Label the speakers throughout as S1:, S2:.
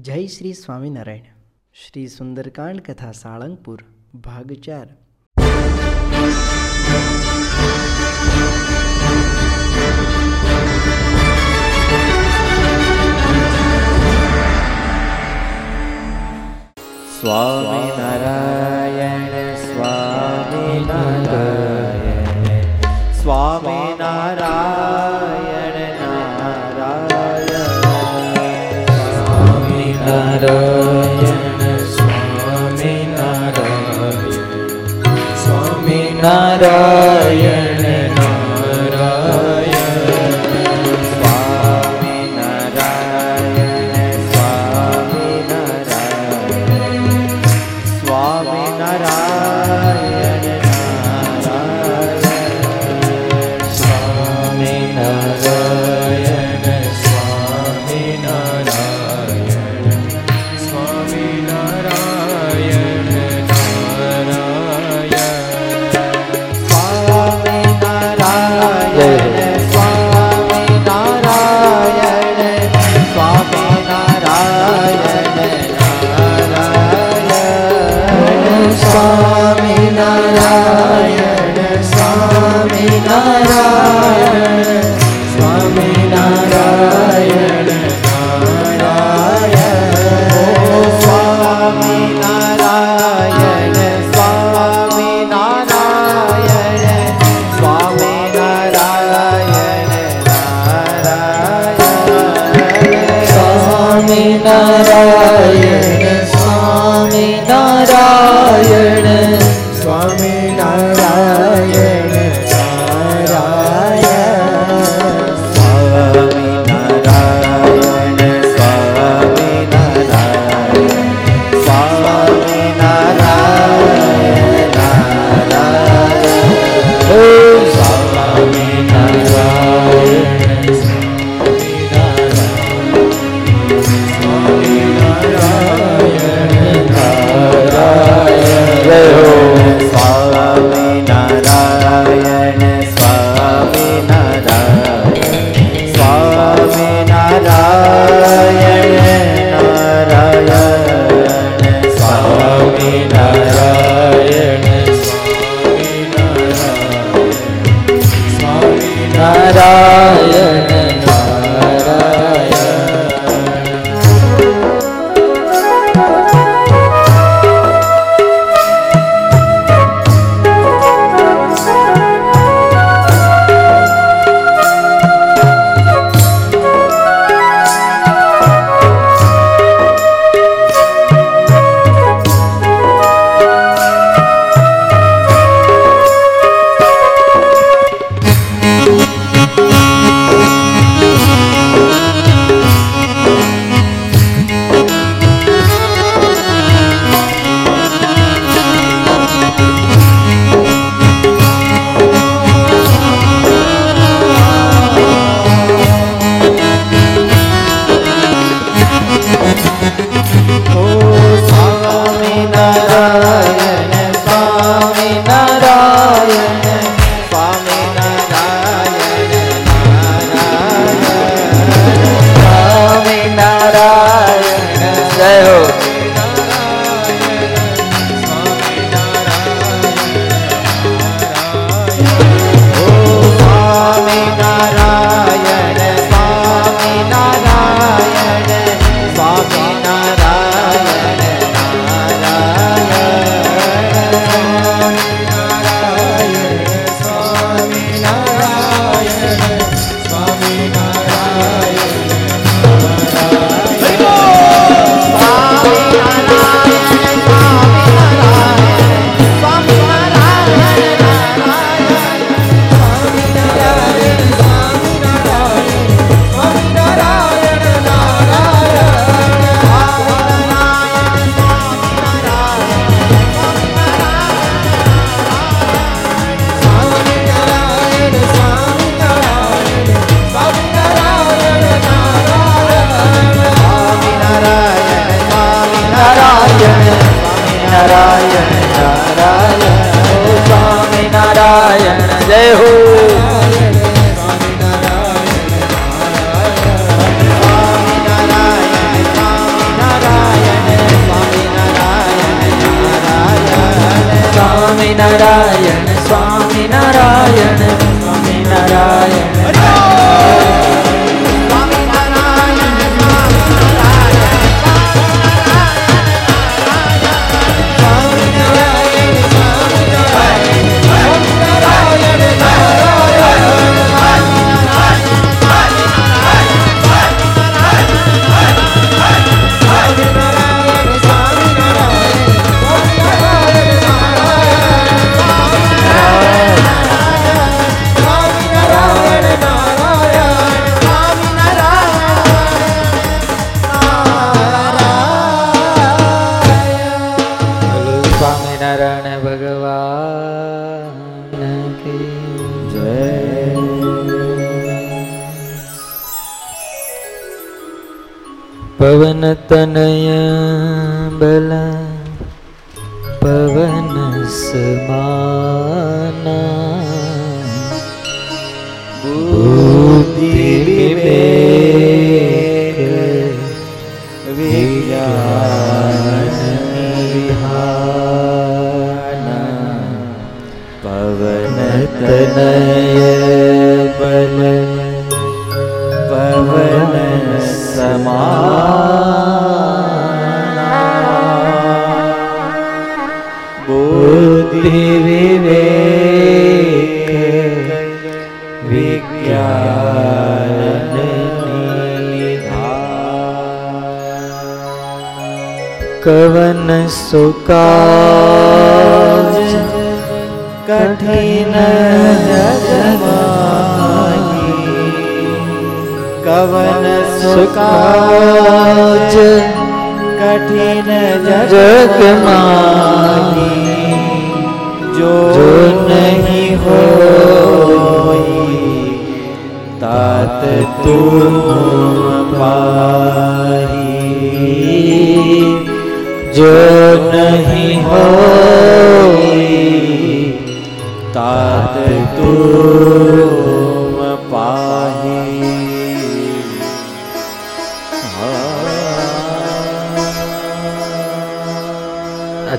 S1: જય શ્રી સ્વામિનારાયણ. શ્રી સુંદરકાંડ કથા સાળંગપુર ભાગ ચાર.
S2: સ્વામિનારાયણ સ્વામિનારાયણ.
S3: Radha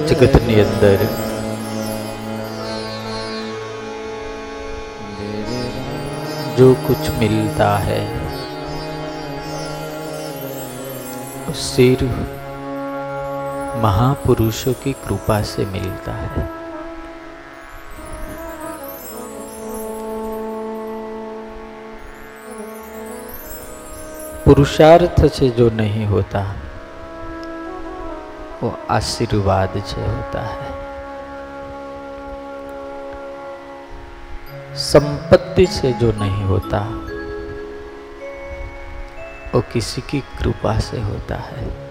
S3: જગતની અંદર जो कुछ मिलता है वो सिर्फ महापुरुषों की कृपा से मिलता है पुरुषार्थ से जो नहीं होता वो आशीर्वाद से होता है। संपत्ति से जो नहीं होता, वो किसी की कृपा से होता है।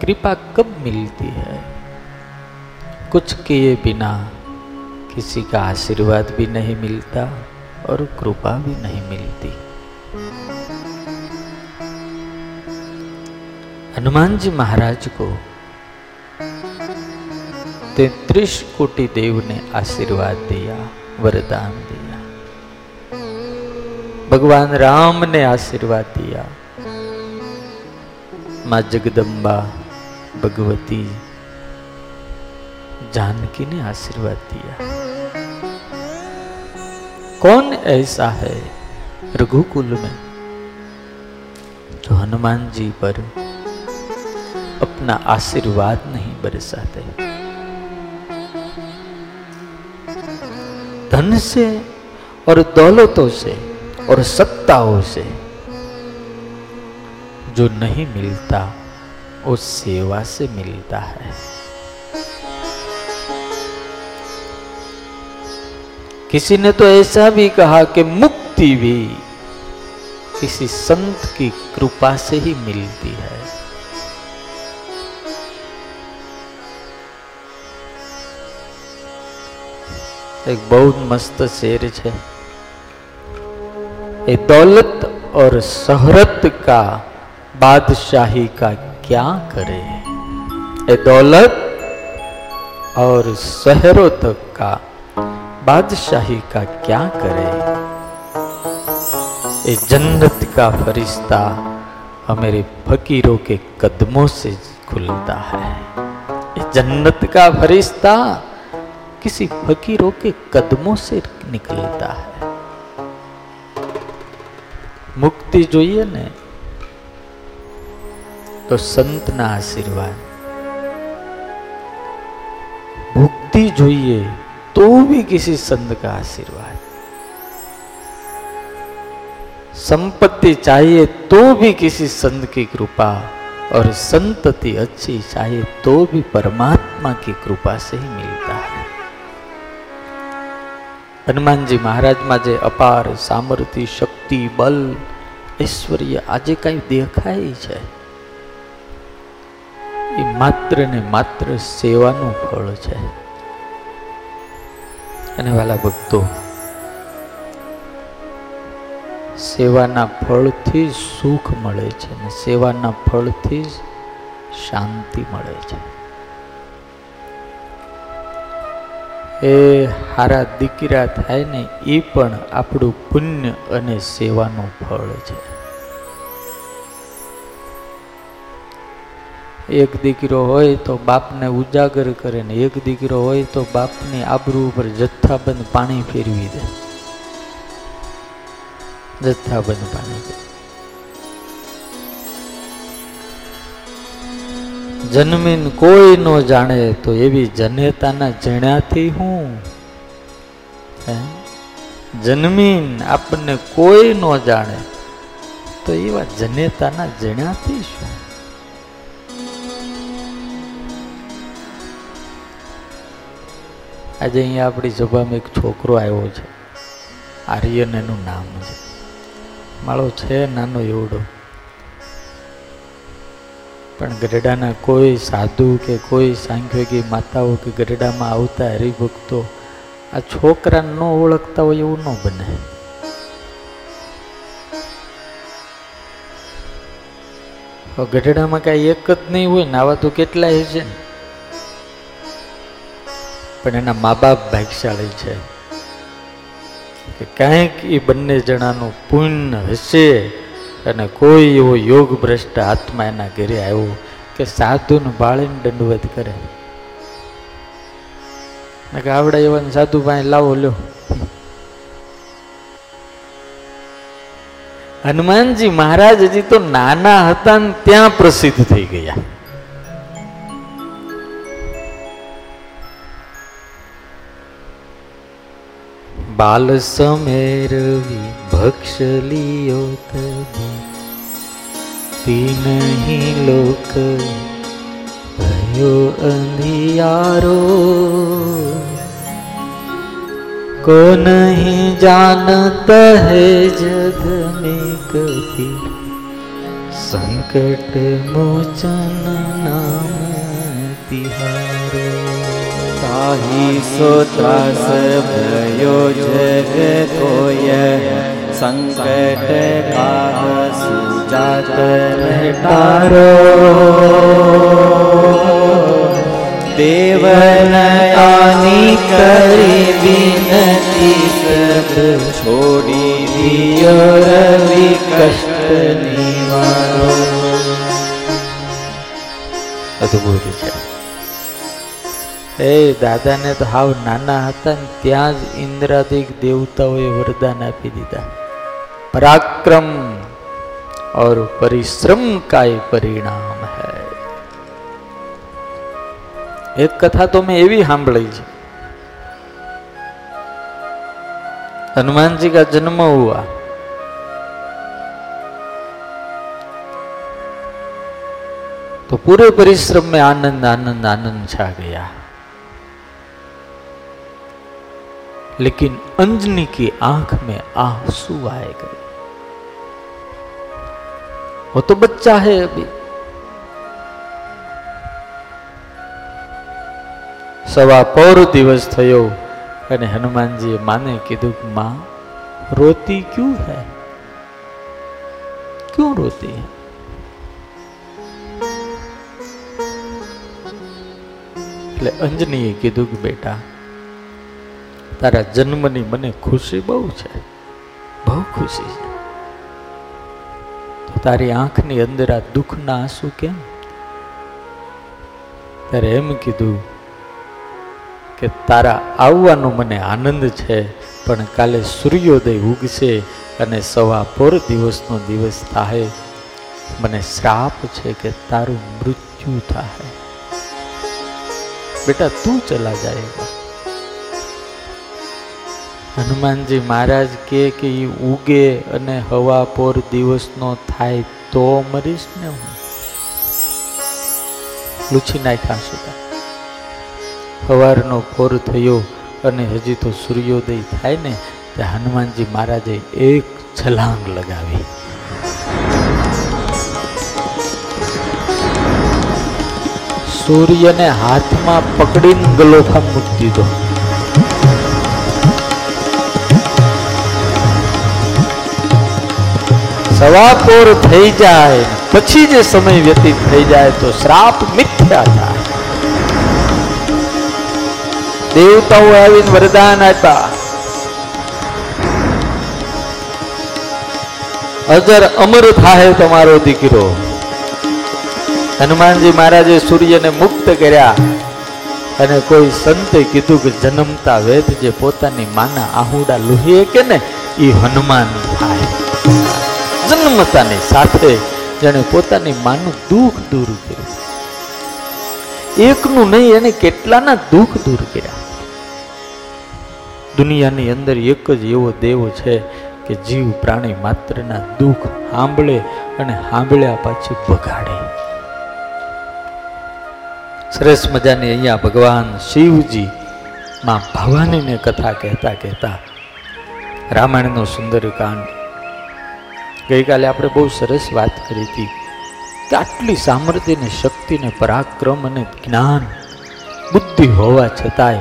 S3: कृपा कब मिलती है? कुछ किए बिना किसी का आशीर्वाद भी नहीं मिलता और कृपा भी नहीं मिलती। हनुमान जी महाराज को तैतीस कोटि देव ने आशीर्वाद दिया, वरदान दिया। भगवान राम ने आशीर्वाद दिया। माँ जगदम्बा, भगवती जानकी ने आशीर्वाद दिया। कौन ऐसा है रघुकुल में जो हनुमान जी पर अपना आशीर्वाद नहीं बरसाते। धन से और दौलतों से और सत्ताओं से जो नहीं मिलता, वो सेवा से मिलता है। किसी ने तो ऐसा भी कहा कि मुक्ति भी किसी संत की कृपा से ही मिलती है। एक बहुत मस्त शेर है ये दौलत और शहरत का, बादशाही का क्या करे? ये दौलत और शहरों तक का, बादशाही का क्या करे? ये जन्नत का फरिश्ता हमारे फकीरों के कदमों से खुलता है। ये जन्नत का फरिश्ता किसी फकीरों के कदमों से निकलता है મુક્તિ જોઈએ ને તો સંતના આશીર્વાદ મુક્તિ જોઈએ तो भी किसी संत का आशीर्वाद संपत्ति चाहिए तो भी किसी संत की कृपा और संतति अच्छी चाहिए तो भी परमात्मा की कृपा से ही मिलता है હનુમાનજી મહારાજમાં જે અપાર સામર્થ્ય, શક્તિ, બલ, ઐશ્વર્ય આજે કઈ દેખાય છે? એ માત્ર ને માત્ર સેવાનું ફળ છે. અને વાલા ભક્તો, સેવાના ફળથી સુખ મળે છે અને સેવાના ફળથી શાંતિ મળે છે. એ હારા દીકરા થાય ને એ પણ આપણું પુણ્ય અને સેવાનું ફળ છે. એક દીકરો હોય તો બાપને ઉજાગર કરે ને એક દીકરો હોય તો બાપની આબરૂ ઉપર જથ્થાબંધ પાણી ફેરવી દે. જથ્થાબંધ પાણી જન્મીન કોઈ ન જાણે તો એવી જનેતાના જણ્યાથી હું? જન્મીન આપણને કોઈ ન જાણે તો એવા જનેતાના જણ્યાથી શું? આજે અહીંયા આપણી સભામાં એક છોકરો આવ્યો છે. આર્યન એનું નામ છે. માળો છે નાનો એવડો. પણ ગઢડાના કોઈ સાધુ કે કોઈ સાંખ્યોગી માતાઓ કે ગઢડામાં આવતા હરિભક્તો આ છોકરા ન ઓળખતા હોય એવું ન બને. ગઢડામાં કાંઈ એક જ નહીં હોય ને આવા તો કેટલાય છે ને. પણ એના મા બાપ ભાગ્યશાળી છે. કે કાંઈક એ બંને જણાનું પુણ્ય હશે અને કોઈ એવો યોગ ભ્રષ્ટ આત્મા એના ઘરે આવ્યો કે સાધુને બાળીને દંડવત કરે. કે આવડે એવા સાધુ પાસે લાવો લ્યો. હનુમાનજી મહારાજ હજી તો નાના હતા ને ત્યાં પ્રસિદ્ધ થઈ ગયા. બાલ સમેર ભક્ષ લિયો તબ તીનહી લોક ભયો અંધિયારો को नहीं जानत है जग में कभी संकट मोचन नाम तिहारो
S2: આહી સુત્રાસ ભયો જગ કોય. સંકટ કાળ સુજાત
S3: ટારો
S2: દેવનયાની કરી વિનતી સબ છોડી દિયો રવિ કષ્ટ નિવારો
S3: અદ્ભુત છે. એ દાદાને તો હાવ નાના હતા ને ત્યાં જ ઇન્દ્રાદિક દેવતાઓએ વરદાન આપી દીધા પરાક્રમ और परिश्रम का ही परिणाम है એક કથા તો મેં એવી સાંભળી છે हनुमान जी का जन्म हुआ तो पूरे परिश्रम में आनंद आनंद आनंद छा गया लेकिन अंजनी की आंख में आंसू आए गए वो तो बच्चा है अभी સવા પૌર દિવસ થયો અને હનુમાનજીએ માને કીધું કે માં રોતી ક્યું હૈ ક્યું રોતી હૈ એટલે અંજનીએ કીધું કે બેટા તારા જન્મની મને ખુશી બહુ છે. બહુ ખુશી છે. તારી આંખની અંદર આ દુઃખના આંસુ કેમ? ત્યારે એમ કીધું કે તારા આવવાનો મને આનંદ છે, પણ કાલે સૂર્યોદય ઉગશે અને સવા પોર દિવસનો દિવસ થાય મને શ્રાપ છે કે તારું મૃત્યુ થાય બેટા, તું ચલા જાएगा હનુમાનજી મહારાજ કે કે એ ઉગે અને હવા પોર દિવસનો થાય તો મરીશ ને હું. લૂછી નાખ્યા સુધા. સવારનો પોર થયો અને હજી તો સૂર્યોદય થાય ને, તે હનુમાનજી મહારાજે એક છલાંગ લગાવી. સૂર્યને હાથમાં પકડીને ગલોફા મૂકી દીધો. સવાપોર થઈ જાય, પછી જે સમય વ્યતીત થઈ જાય તો શ્રાપ મિથ્યા થાય દેવતાઓ આવીને વરદાન આપ્યા. અજર અમર થાય તમારો દીકરો. હનુમાનજી મહારાજે સૂર્યને મુક્ત કર્યા અને કોઈ સંતે કીધું કે જન્મતા વેદ જે પોતાની માના આહુડા લુહીએ કે ને એ હનુમાન થાય. જન્મતાની સાથે જેણે પોતાની માનું દુઃખ દૂર કર્યું. એકનું નહીં, એને કેટલાના દુઃખ દૂર કર્યા. દુનિયાની અંદર એક જ એવો દેવ છે કે જીવ પ્રાણી માત્રના દુઃખ સાંભળે અને સાંભળ્યા પછી બગાડે. સરસ મજાની અહીંયા ભગવાન શિવજી માં ભવાનીને કથા કહેતા કહેતા રામાયણનો સુંદર કાંડ ગઈકાલે આપણે બહુ સરસ વાત કરી હતી કે આટલી સામર્થ્ય ને શક્તિ ને પરાક્રમ અને જ્ઞાન બુદ્ધિ હોવા છતાંય.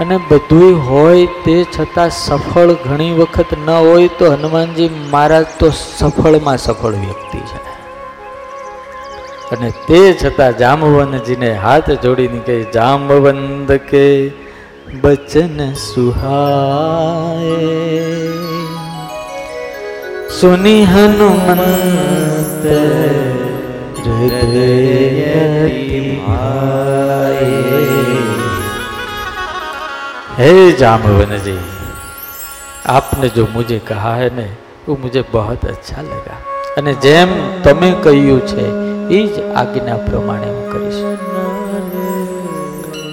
S3: અને બધું હોય તે છતાં સફળ ઘણી વખત ન હોય તો હનુમાનજી મહારાજ તો સફળમાં સફળ વ્યક્તિ છે. અને તે છતાં જામવનજીને હાથ જોડીને કહે જામવંદ કે બચન સુહાય. સુની હનુમંત हे जामवन जी आपने जो मुझे कहा है ने वो मुझे बहुत अच्छा लगा અને જેમ તમે કહ્યું છે એ જ આજ્ઞા પ્રમાણે હું કરીશ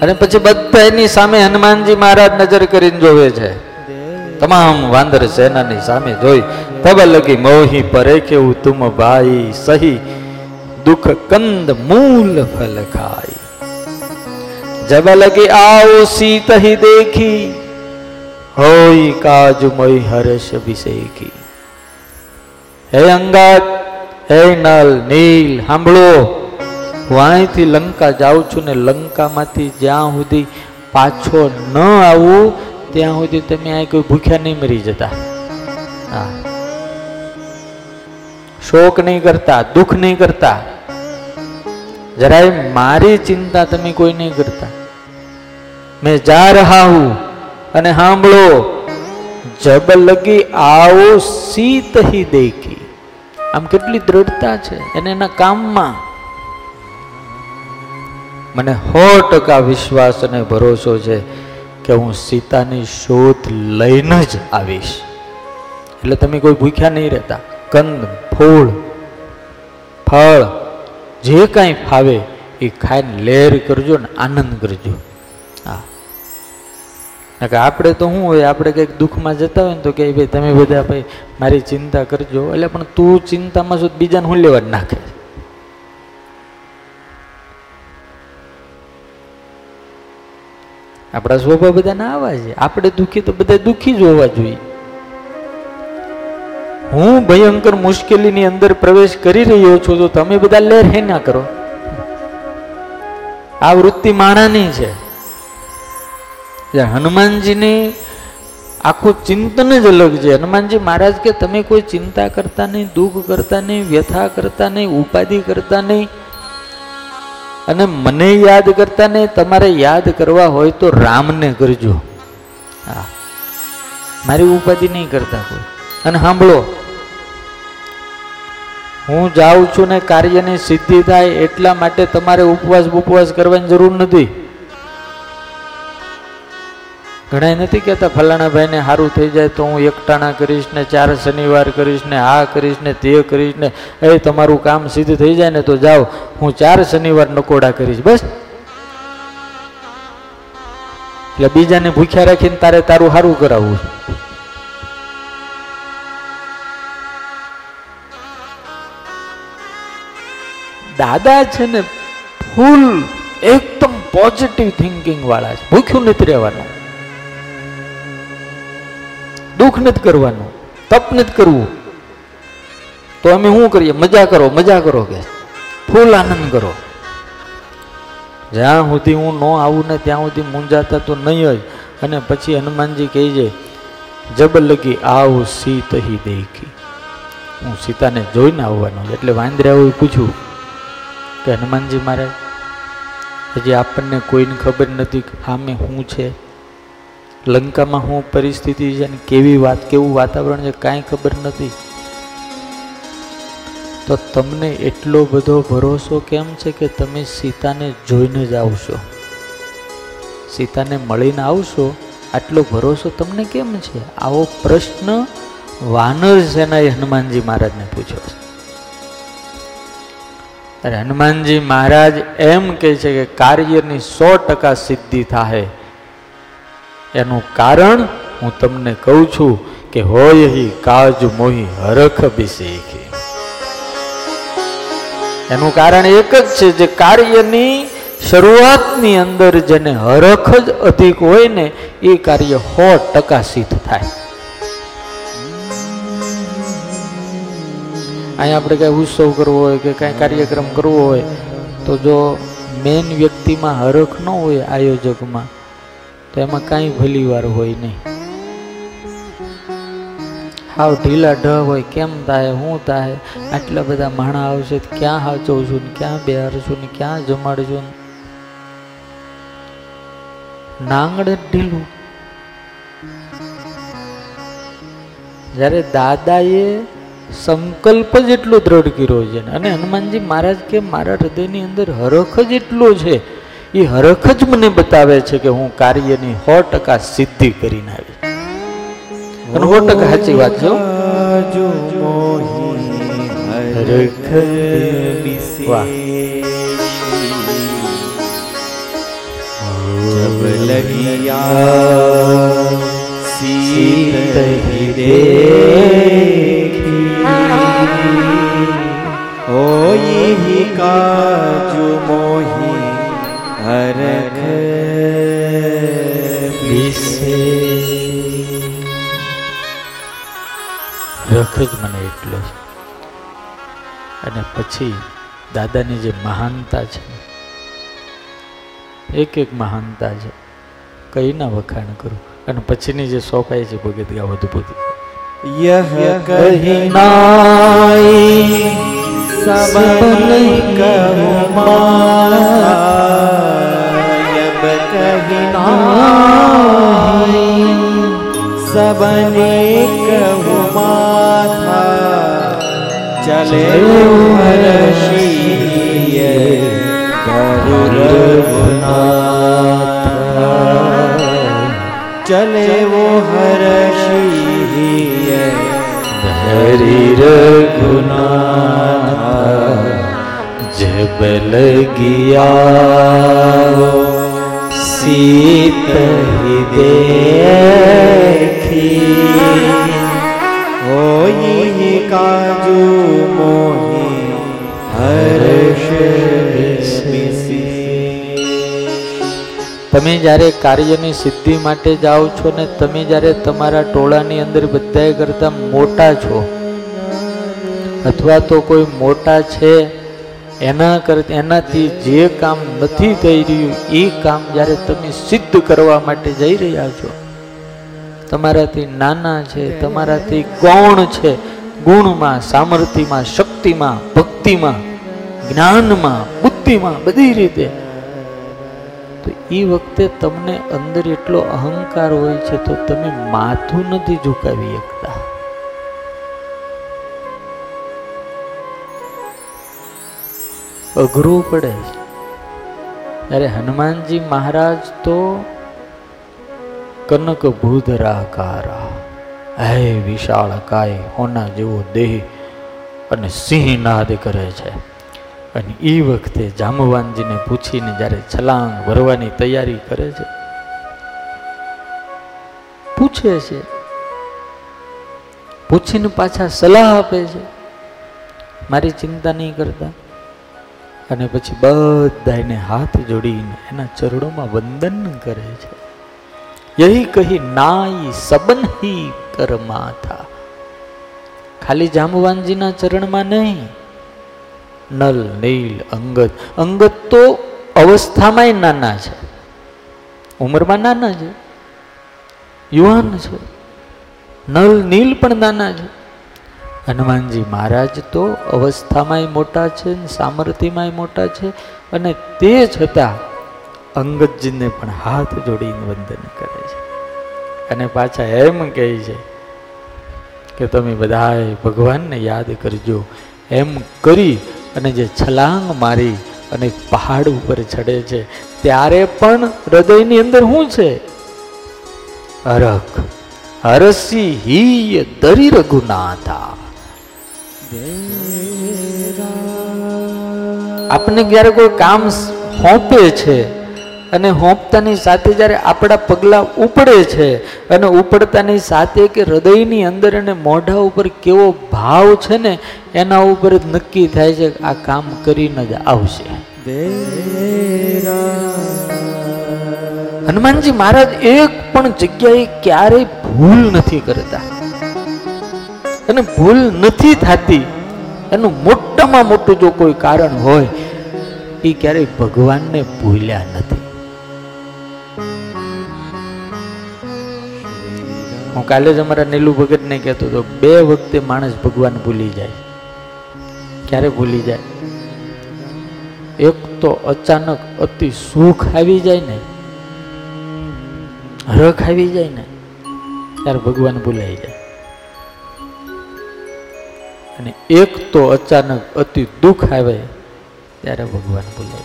S3: અને પછી બધા એની સામે હનુમાનજી મહારાજ નજર કરીને જોવે છે તમામ વાંદર સેનાની સામે જોઈ તબ લગી મોહી પરે કેવું તુમ ભાઈ સહી દુઃખ કંદ મૂલ ફલ ખાઈ. જબ લગી આવો સીત હી દેખી હોય કાજ મોય હર્ષ વિશેખી હે અંગાત, હે નલ, નીલ સાંભળો હું અહીંથી લંકા જાઉં છું ને લંકામાંથી જ્યાં સુધી પાછો ન આવું ત્યાં સુધી તમે અહીં કોઈ ભૂખ્યા નહીં મરી જતા. હા. શોક નહીં કરતા, દુઃખ નહીં કરતા. જરાય મારી ચિંતા તમે કોઈ નહીં કરતા. મેં જા રહા હું અને સાંભળો, જબ લગી આવો સીત હી દેખી. આમ કેટલી દ્રઢતા છે એને એના કામમાં. મને સો ટકા વિશ્વાસ અને ભરોસો છે કે હું સીતાની શોધ લઈને જ આવીશ. એટલે તમે કોઈ ભૂખ્યા નહીં રહેતા. કંદ ફૂળ ફળ, જે કાંઈ ફાવે એ ખાઈને લહેર કરજો ને આનંદ કરજો. હા. કે આપણે તો શું હોય, આપણે કંઈક દુઃખમાં જતા હોય ને તો કે ભાઈ, તમે બધા, ભાઈ, મારી ચિંતા કરજો. એટલે પણ તું ચિંતામાં શું, બીજાને હું લેવા જ નાખે? આપણા સ્વભાવ બધા ના આવા છે. આપણે દુઃખી તો બધા દુઃખી જ હોવા જોઈએ. હું ભયંકર મુશ્કેલીની અંદર પ્રવેશ કરી રહ્યો છું તો તમે બધા લેર હે ના કરો. આ વૃત્તિ માણાની છે. હનુમાનજીની આખું ચિંતન જ અલગ છે. હનુમાનજી મહારાજ કે તમે કોઈ ચિંતા કરતા નહીં, દુઃખ કરતા નહીં, વ્યથા કરતા નહીં, ઉપાધિ કરતા નહીં અને મને યાદ કરતા ને તમારે યાદ કરવા હોય તો રામને કરજો. હા. મારી ઉપાધિ નહીં કરતા કોઈ. અને સાંભળો. હું જાઉં છું ને કાર્યની સિદ્ધિ થાય એટલા માટે તમારે ઉપવાસ ઉપવાસ કરવાની જરૂર નથી. ઘણા નથી કહેતા, ફલાણા ભાઈને સારું થઈ જાય તો હું એકટાણા કરીશ ને ચાર શનિવાર કરીશ ને આ કરીશ ને તે કરીશ ને, એ તમારું કામ સિદ્ધ થઈ જાય ને તો જાઓ, હું ચાર શનિવાર નકોડા કરીશ, બસ. એટલે બીજાને ભૂખ્યા રાખીને તારે તારું સારું કરાવવું દાદા છે ને ફૂલ એકદમ પોઝિટિવ થિંકિંગ વાળા છે. ભૂખ્યું નથી રહેવાનું. દુઃખ નથી કરવાનું, તપ નથી કરવું. તો અમે શું કરીએ? મજા કરો મજા કરો કે. ફૂલ આનંદ કરો. જ્યાં સુધી હું ન આવું ને ત્યાં સુધી મૂંઝાતા તો નહીં જ અને પછી હનુમાનજી કહે જબ લગી આવ સીત હી દેખી. હું સીતાને જોઈને આવવાનો એટલે વાંદરાઓએ પૂછ્યું કે, હનુમાનજી મહારાજ, હજી આપણને કોઈને ખબર નથી આમે શું છે? લંકામાં શું પરિસ્થિતિ છે અને કેવી વાત, કેવું વાતાવરણ છે, કાંઈ ખબર નથી. તો તમને એટલો બધો ભરોસો કેમ છે કે તમે સીતાને જોઈને જ આવશો? સીતાને મળીને આવશો, આટલો ભરોસો તમને કેમ છે? આવો પ્રશ્ન વાનર સેનાએ હનુમાનજી મહારાજને પૂછ્યો છે. ત્યારે હનુમાનજી મહારાજ એમ કહે છે કે કાર્યની સો ટકા સિદ્ધિ થાય એનું કારણ હું તમને કહું છું કે હોય હિ કાજ મોહી હરખ બિસેખી એનું કારણ એક જ છે જે કાર્યની શરૂઆતની અંદર જેને હરખ જ અધિક હોય ને, એ કાર્ય સો ટકા સિદ્ધ થાય. અહીંયા આપણે કાંઈ ઉત્સવ કરવો હોય કે કાંઈ કાર્યક્રમ કરવો હોય, તો જો મેન વ્યક્તિમાં હરખ ન હોય આયોજકમાં તો એમાં કાંઈ ભલી વાર હોય નહીં. હાવ ઢીલા ઢ હોય, કેમ થાય, હું થાય, આટલા બધા માણા આવશે ક્યાં ક્યાં હાચવશું ને ક્યાં બેહારશું ને ક્યાં જમાડશું નાંગડ ઢીલું. જ્યારે દાદાએ સંકલ્પ જ એટલો દ્રઢ કર્યો છે અને હનુમાનજી મહારાજ કે મારા હૃદયની અંદર હરખ જ એટલો છે એ હરખ જ મને બતાવે છે કે હું કાર્યની સો ટકા સિદ્ધિ કરીને આવી. સો ટકા સાચી વાત છે વાહ.
S2: કાજુ મો
S3: અરખ રખ જ મને એટલો. છે અને પછી દાદાની જે મહાનતા છે એક એક મહાનતા છે કઈ ના વખાણ કરું. અને પછીની જે સોપાઈ છે ભગત ગા વધુ
S2: બધી યહ કહિનાય સબન કહું यब कही नाई सबने कहूँ माथा चले चले वो हर्षीय
S3: हरि रघुनाथ जब लगिया
S2: સીત દેખી હોઈ કાજુ મોહી હર્ષ
S3: તમે જ્યારે કાર્યની સિદ્ધિ માટે જાઓ છો ને તમે જ્યારે તમારા ટોળાની અંદર બધાએ કરતાં મોટા છો, અથવા તો કોઈ મોટા છે એના કરતા એનાથી જે કામ નથી થઈ રહ્યું, એ કામ જ્યારે તમે સિદ્ધ કરવા માટે જઈ રહ્યા છો, તમારાથી નાના છે, તમારાથી કોણ છે, ગુણમાં, સામર્થ્યમાં, શક્તિમાં, ભક્તિમાં, જ્ઞાનમાં, બુદ્ધિમાં, બધી રીતે, તો એ વખતે તમને અંદર એટલો અહંકાર હોય છે તો તમે માથું નથી ઝુકાવી શકતા. અઘરું પડે ત્યારે હનુમાનજી મહારાજ તો કનક ભૂધરાકારા હે વિશાળ કાય હોના જેવો દેહ અને સિંહ નાદ કરે છે. અને એ વખતે જામવાનજીને પૂછીને જ્યારે છલાંગ ભરવાની તૈયારી કરે છે, પૂછે છે. પૂછીને પાછા સલાહ આપે છે. મારી ચિંતા નહીં કરતા. અને પછી બધાને હાથ જોડીને એના ચરણોમાં વંદન કરે છે. યહી કહી, નાઈ સબનહી હી કરમાં થા ખાલી જામવાનજીના ચરણમાં નહીં, નલ, નીલ અંગત અંગત તો અવસ્થામાંય નાના છે. ઉંમરમાં નાના છે. યુવાન છે. નલ, નીલ પણ નાના છે. હનુમાનજી મહારાજ તો અવસ્થામાંય મોટા છે ને સામર્થ્યમાંય મોટા છે અને તે છતાં અંગતજીને પણ હાથ જોડીને વંદન કરે છે. અને પાછા એમ કહે છે કે તમે બધાએ ભગવાનને યાદ કરજો. એમ કરી અને જે છલાંગ મારી અને પહાડ ઉપર ચડે છે, ત્યારે પણ હૃદયની અંદર શું છે? અરખ હરસી હિય દરી રઘુનાથા. આપણને જ્યારે કોઈ કામ હોંપે છે અને હોંપતાની સાથે જ્યારે આપણા પગલાં ઉપડે છે અને ઉપડતાની સાથે કે હૃદયની અંદર અને મોઢા ઉપર કેવો ભાવ છે ને, એના ઉપર જ નક્કી થાય છે આ કામ કરીને જ આવશે. હનુમાનજી મહારાજ એક પણ જગ્યાએ ક્યારેય ભૂલ નથી કરતા. અને ભૂલ નથી થતી, એનું મોટામાં મોટું જો કોઈ કારણ હોય, એ ક્યારેય ભગવાનને ભૂલ્યા નથી. હું કાલે જ અમારા નીલુ ભગતને કહેતો હતો, બે વખતે માણસ ભગવાન ભૂલી જાય. ક્યારે ભૂલી જાય? એક તો અચાનક અતિ સુખ આવી જાય ને, હરખ આવી જાય ને, ત્યારે ભગવાન ભૂલાઈ જાય. અને એક તો અચાનક અતિ દુઃખ આવે ત્યારે ભગવાન બોલાય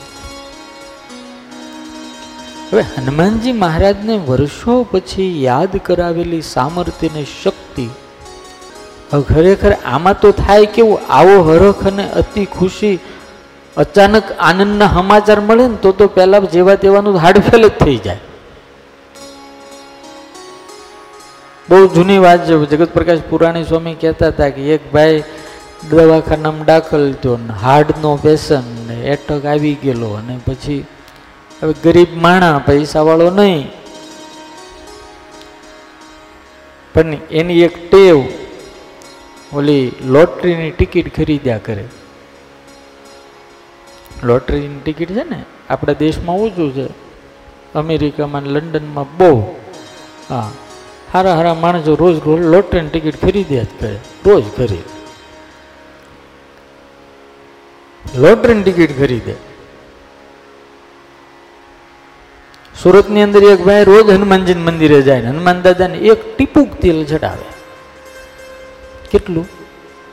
S3: હવે હનુમાનજી મહારાજને વર્ષો પછી યાદ કરાવેલી સામર્થ્યની શક્તિ ખરેખર આમાં તો થાય કેવું? આવો હરખ અને અતિ ખુશી અચાનક આનંદના સમાચાર મળે ને તો તો પહેલા જેવા તેવાનું હાડફેલ જ થઈ જાય. બહુ જૂની વાત છે. જગત પ્રકાશ પુરાણી સ્વામી કહેતા હતા કે, એક ભાઈ દવાખાનામાં દાખલ થયો ને હાર્ટનો પેશન્ટ ને એટક આવી ગયેલો અને પછી હવે ગરીબ માણા પૈસાવાળો નહીં. પણ એની એક ટેવ, ઓલી લોટરીની ટિકિટ ખરીદ્યા કરે. લોટરીની ટિકિટ છે ને, આપણા દેશમાં ઓછું છે. અમેરિકામાં લંડનમાં બહુ. હા સારા સારા માણસો રોજ રોજ લોટરીની ટિકિટ ખરીદ્યા જ કરે, રોજ ખરીદ. લોટરીની ટિકિટ ખરીદે. સુરતની અંદર એક ભાઈ રોજ હનુમાનજી મંદિરે જાય ને, હનુમાન દાદાને એક ટીપુક તેલ ચડાવે. કેટલું?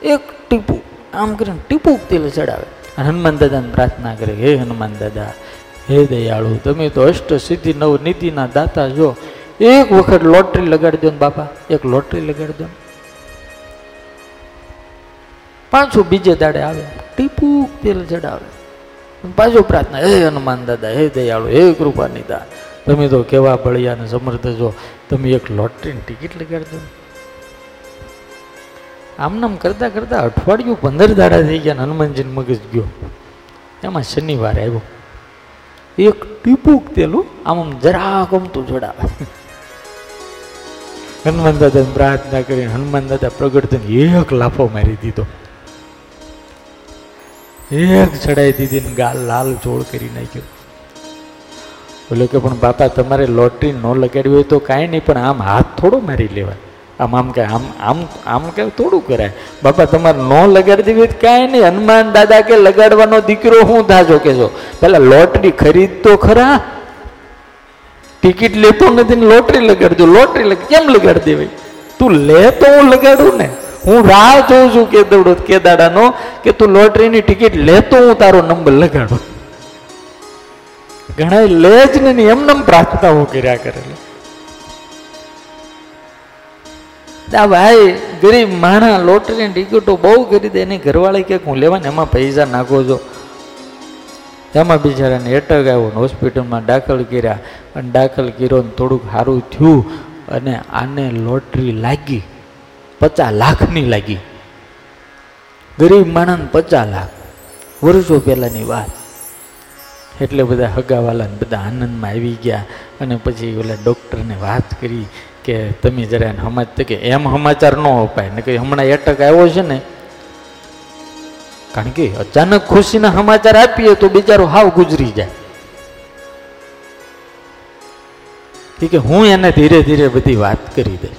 S3: એક ટીપુ. આમ કરીને ટીપુક તેલ ચડાવે. અને હનુમાન દાદાને પ્રાર્થના કરે હે હનુમાન દાદા, હે દયાળુ, તમે તો અષ્ટ સિદ્ધિ, નવ નીતિના દાતા જો એક વખત લોટરી લગાડી દો ને બાપા, એક લોટરી લગાડી દો પાછું બીજે દાડે આવે. ટીપુક તેલ ચડાવે. પાછો પ્રાર્થના, હે હનુમાન દાદા, હે દયાળુ, હે કૃપા નિદા તમે તો કેવા બળિયા ને સમર્થ છો. તમે એક લોટરીની ટિકિટ લગાડજો આમનામ કરતા કરતા અઠવાડિયું પંદર દાડા થઈ ગયા હનુમાનજીને મગજ ગયો. એમાં શનિવાર આવ્યો. એક ટીપુક તેલું, આમ આમ જરા ગમતું ચડાવે. હનુમાન દાદાને પ્રાર્થના કરીને હનુમાન દાદા પ્રગટ થઈને એક લાફો મારી દીધો. એક ચડાઈ દીધી ને ગાલ લાલ જોડ કરી નાખ્યો. બોલે કે, પણ બાપા, તમારે લોટરી ન લગાડવી હોય તો કાંઈ નહીં, પણ આમ હાથ થોડો મારી લેવાય. આમ આમ કે, આમ આમ આમ કે થોડું કરાય. બાપા, તમારે ન લગાડી દેવી હોય કાંઈ નહીં, હનુમાન દાદા કે લગાડવાનો દીકરો હું થાજો કે છો? પેલા લોટરી ખરીદ તો ખરા. ટિકિટ લેતો નથી ને લોટરી લગાડજો. લોટરી કેમ લગાડી દેવાય? તું લે તો હું લગાડું ને. હું રાહ જોઉં છું કે દોડો, કે દાડાનો, કે તું લોટરીની ટિકિટ લેતો હું તારો નંબર લગાડું. ઘણા લે જ નહીં એમનેમ પ્રાર્થનાઓ કર્યા કરેલા આ ભાઈ, ગરીબ માણા લોટરીની ટિકિટો બહુ કરી દે એની ઘરવાળી કે હું લેવા ને એમાં પૈસા નાખો છો. એમાં બિચારાને એટક આવ્યો ને હોસ્પિટલમાં દાખલ કર્યા. અને દાખલ કર્યો ને થોડુંક સારું થયું અને આને લોટરી લાગી. પચાસ લાખની લાગી. ગરીબ માણસ પચાસ લાખ. વર્ષો પહેલાંની વાત. એટલે બધા હગાવાલા બધા આનંદમાં આવી ગયા. અને પછી ઓલા ડૉક્ટરને વાત કરી કે તમે જરા એને સમાજ કે એમ સમાચાર ન અપાય. ને કે હમણાં એટક આવ્યો છે ને? કારણ કે અચાનક ખુશીના સમાચાર આપીએ તો બિચારો હાવ ગુજરી જાય. કે હું એને ધીરે ધીરે બધી વાત કરી દઈશ.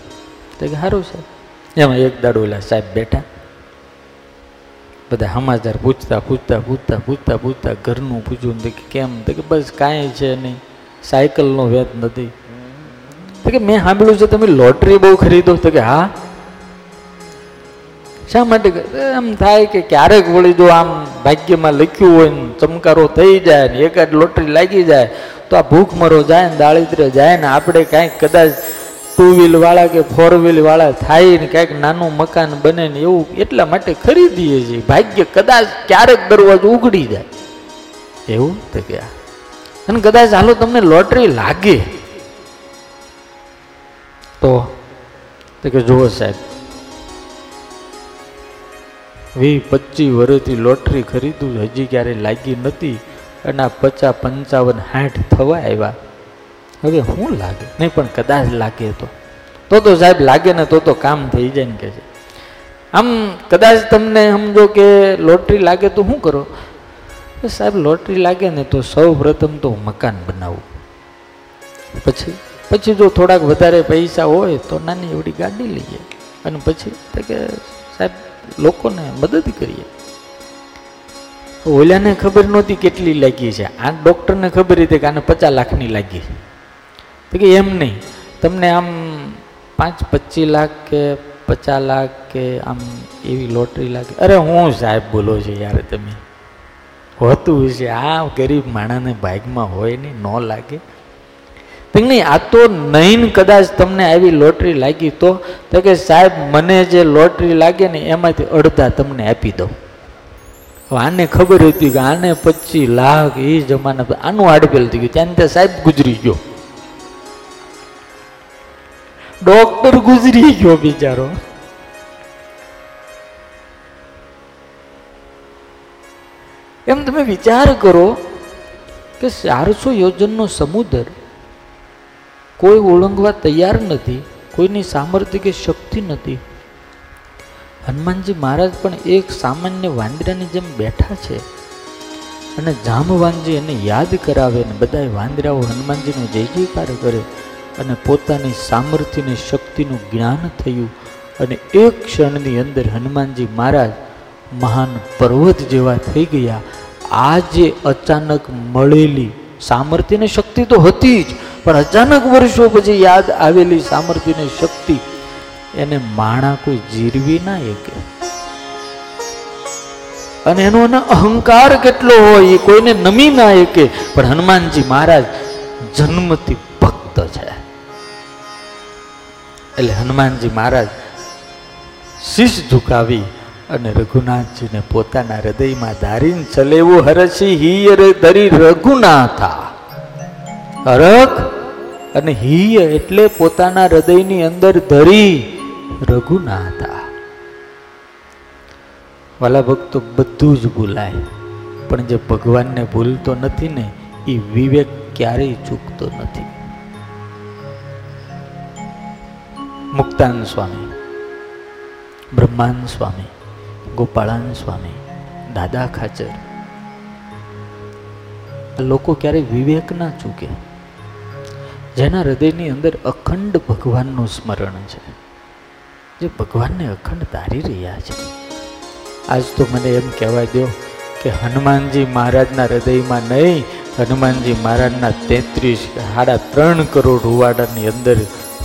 S3: તો કે સારું છે એમાં એક દાડો ઓલા સાહેબ બેઠા. બધા સમાચાર પૂછતા પૂછતા પૂછતા પૂછતા પૂછતા ઘરનું પૂછ્યું કે કેમ? તો કે બસ કાંઈ છે નહીં. સાયકલનો વેત નથી. તો કે મેં સાંભળ્યું છે તમે લોટરી બહુ ખરીદો. તો કે હા. શા માટે એમ થાય કે ક્યારેક વળી જો આમ ભાગ્યમાં લખ્યું હોય ને ચમકારો થઈ જાય ને એકાદ લોટરી લાગી જાય, તો આ ભૂખમરો જાય ને દાળિદ્ર્ય જાય ને આપણે કાંઈક કદાચ ટુ વ્હીલ વાળા કે ફોર વ્હીલ વાળા થાય ને કાંઈક નાનું મકાન બને ને એવું એટલા માટે ખરીદીએ છીએ. ભાગ્ય કદાચ ક્યારેક દરવાજો ઉઘડી જાય. એવું તો કે અને કદાચ હાલો તમને લોટરી લાગે. તો તો કે જુઓ સાહેબ. વીસ પચીસ વર્ષથી લોટરી ખરીદું, હજી ક્યારે લાગી નથી. અને આ પચાસ પંચાવન સાઠ થવા આવ્યા. હવે શું લાગે? નહીં, પણ કદાચ લાગે તો. તો તો સાહેબ લાગે ને તો તો કામ થઈ જાય ને કે છે. આમ કદાચ તમને સમજો કે લોટરી લાગે તો શું કરો? સાહેબ, લોટરી લાગે ને તો સૌ પ્રથમ તો મકાન બનાવવું પછી પછી જો થોડાક વધારે પૈસા હોય તો નાની એવડી ગાડી લઈએ. અને પછી કે સાહેબ, લોકોને મદદ કરીએ. ઓલાને ખબર નહોતી કેટલી લાગી છે. આ ડૉક્ટરને ખબર હતી કે આને પચાસ લાખની લાગી છે. કે એમ નહીં. તમને આમ પાંચ પચીસ લાખ કે પચાસ લાખ કે આમ એવી લોટરી લાગે. અરે હું સાહેબ બોલો છો યાર તમે. હોતું છે આ ગરીબ માણસને ભાગમાં હોય નહીં, ન લાગે. નહીં, આ તો નહીં કદાચ તમને આવી લોટરી લાગી તો તો કે સાહેબ, મને જે લોટરી લાગે ને એમાંથી અડધા તમને આપી દો આને ખબર હતી કે આને પચીસ લાખ એ જમાના આનું આડપેલ થઈ ગયું. ત્યાં સાહેબ ગુજરી ગયો. ડોક્ટર ગુજરી ગયો બિચારો એમ તમે વિચાર કરો કે ચારસો યોજનનો સમુદ્ર કોઈ ઓળંગવા તૈયાર નથી, કોઈની સામર્થ્ય કે શક્તિ નથી. હનુમાનજી મહારાજ પણ એક સામાન્ય વાંદરાની જેમ બેઠા છે અને જામવાનજી એને યાદ કરાવે ને બધા વાંદરાઓ હનુમાનજીનો જય જયકાર કરે. અને પોતાની સામર્થ્યને શક્તિનું જ્ઞાન થયું અને એક ક્ષણની અંદર હનુમાનજી મહારાજ મહાન પર્વત જેવા થઈ ગયા. આ જે અચાનક મળેલી સામર્થ્યને શક્તિ તો હતી જ, પણ અચાનક વર્ષો પછી યાદ આવેલી સામર્થ્યને શક્તિ એને માણા કોઈ જીરવી ના શકે. અને એનો અહંકાર કેટલો હોય એ કોઈને નમી ના શકે. પણ હનુમાનજી મહારાજ જન્મથી ભક્ત છે. એટલે હનુમાનજી મહારાજ શીશ ઝુકાવી અને રઘુનાથજીને પોતાના હૃદયમાં ધારીને ચલેવું હરસી હિયરે ધરી રઘુનાથા. હરખ અને હિય એટલે પોતાના હૃદયની અંદર ધરી રઘુનાથા. વાલા ભક્તો, બધું જ ભૂલાય. પણ જે ભગવાનને ભૂલતો નથી ને એ વિવેક ક્યારેય ચૂકતો નથી. મુક્તાન સ્વામી બ્રહ્માન સ્વામી ગોપાળાન સ્વામી, દાદા ખાચર. લોકો ક્યારેય વિવેક ના ચૂકે. જેના હૃદયની અંદર અખંડ ભગવાનનું સ્મરણ છે. જે ભગવાનને અખંડ તારી રહ્યા છે. આજ તો મને એમ કહેવા દો કે હનુમાનજી મહારાજના હૃદયમાં નહીં, હનુમાનજી મહારાજના તેત્રીસ, સાડા ત્રણ કરોડ રૂવાડાની અંદર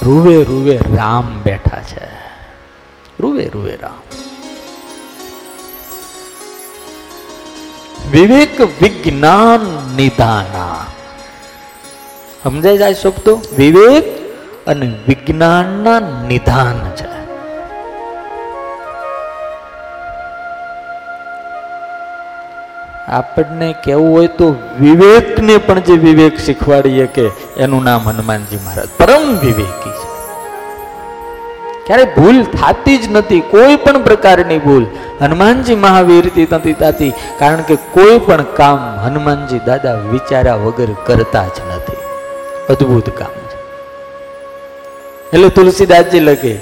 S3: રૂવે રૂવે રામ બેઠા છે. રૂવે રૂવે રામ. વિવેક વિજ્ઞાન નિદાના. સમજાય જાય શબ્દો? વિવેક અને વિજ્ઞાનના નિધાન છે. આપણને કેવું હોય તો વિવેકને પણ જે વિવેક શીખવાડીએ કે એનું નામ હનુમાનજી મહારાજ. પરમ વિવેકી છે. ક્યારે ભૂલ થતી જ નથી, કોઈ પણ પ્રકારની ભૂલ. હનુમાનજી મહાવીરથી નથી થતી કારણ કે કોઈ પણ કામ હનુમાનજી દાદા વિચાર્યા વગર કરતા જ નથી. અદ્ભુત કામ છે. એટલે તુલસીદાસજી લખે,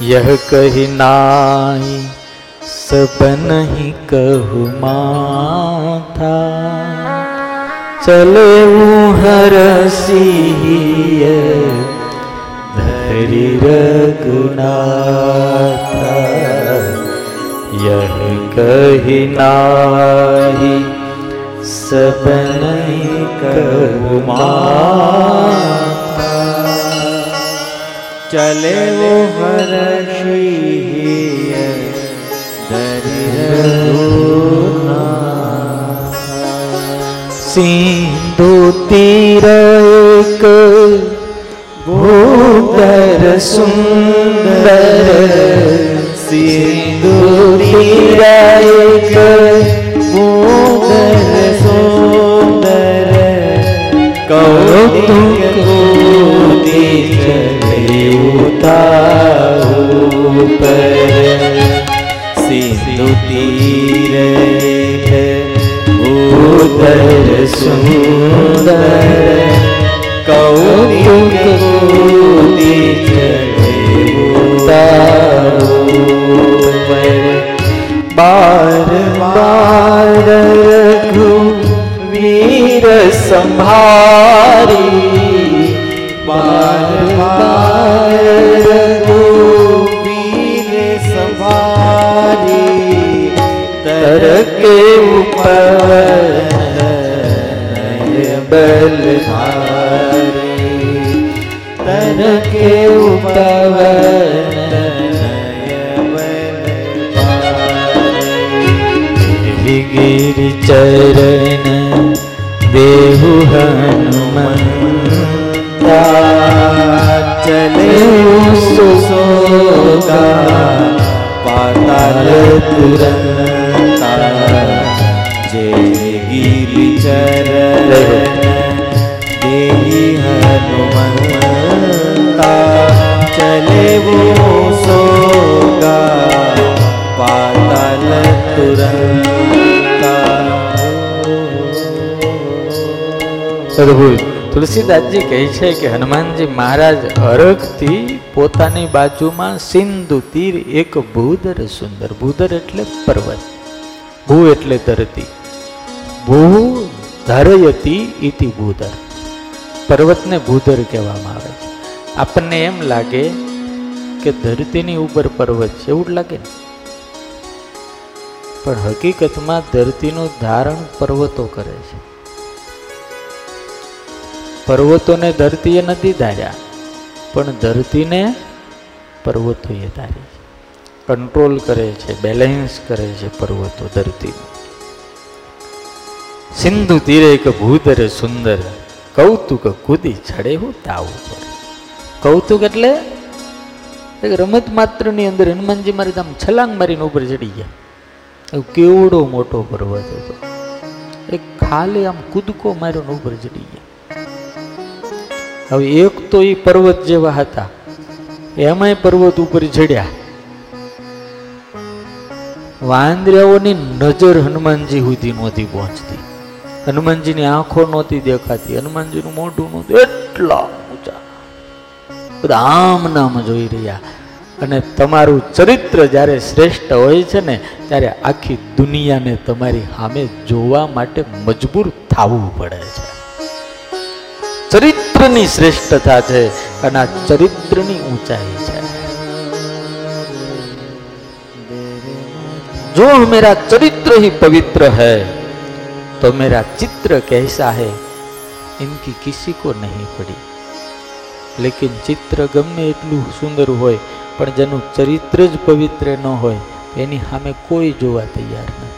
S3: યહ કહી सब नहीं कहु माथा चले हर सिय धरि रघुनाथा यह कहिनाही सब नहीं कहु माथा
S2: चले हर सिया
S3: સિંધુ તીર એક ભૂગર સુંદર સિંધુ તીર એક
S2: ભૂગર સુંદર કૌતુક કૂદી ચલે ઉતા પર સિંધુ તીર ઉદર સુંદર કૌતુક કૂદી પર
S3: બાર બાર રઘુ વીર સંભારી
S2: બાર બાર તરકે ઉપર બલધારી તરકે ઉપર
S3: ગિર ચરણ દેહુ હનુમંતા
S2: ચલે સુસોગા પાતાલ તુરંતા જય ગિરિ ચરણ દેહી હનુમંતા ચલે વો સોગા પાતાલ તુરંતા
S3: અદભુત તુલસીદાસજી કહે છે કે હનુમાનજી મહારાજ અરખથી પોતાની બાજુમાં સિંધુ તીર એક ભૂદર સુંદર ભૂદર એટલે પર્વત. ભૂ એટલે ધરતી. ભૂ ધરયતી ઇતિ ભૂધર. પર્વતને ભૂધર કહેવામાં આવે છે. આપણને એમ લાગે કે ધરતીની ઉપર પર્વત છે, એવું જ લાગે ને? પણ હકીકતમાં ધરતીનું ધારણ પર્વતો કરે છે. પર્વતોને ધરતીએ નથી ધાર્યા, પણ ધરતીને પર્વતોએ ધારી કંટ્રોલ કરે છે, બેલેન્સ કરે છે પર્વતો ધરતીનું. સિંધુ તીરે એક ભૂધર, સુંદર, કૌતુક, કૂદી ચડે હું તાવ ઉપર. કૌતુક એટલે એક રમત માત્રની અંદર હનુમાનજી મારી આમ છલાંગ મારીને ઉપર ચડી ગયા. એવું કેવડો મોટો પર્વત હતો. એક ખાલી આમ કૂદકો માર્યો ને ઉપર ચડી ગયા. હવે એક તો એ પર્વત જેવા હતા. એમાંય પર્વત ઉપર ચડ્યા. વાંદરાઓની નજર હનુમાનજી સુધી નહોતી પહોંચતી. હનુમાનજીની આંખો નહોતી દેખાતી. હનુમાનજીનું મોઢું નહોતું. એટલા ઊંચા. બધા આમ નામ જોઈ રહ્યા. અને તમારું ચરિત્ર જ્યારે શ્રેષ્ઠ હોય છે ને, ત્યારે આખી દુનિયાને તમારી સામે જોવા માટે મજબૂર થવું પડે છે. ચરિત્રની શ્રેષ્ઠતા છે અને આ ચરિત્રની ઊંચાઈ છે. जो मेरा चरित्र ही पवित्र है तो मेरा चित्र कैसा है इनकी किसी को नहीं पड़ी लेकिन ચિત્ર ગમે એટલું સુંદર હોય પણ જેનું ચરિત્ર જ પવિત્ર ન હોય એની સામે કોઈ જોવા તૈયાર નથી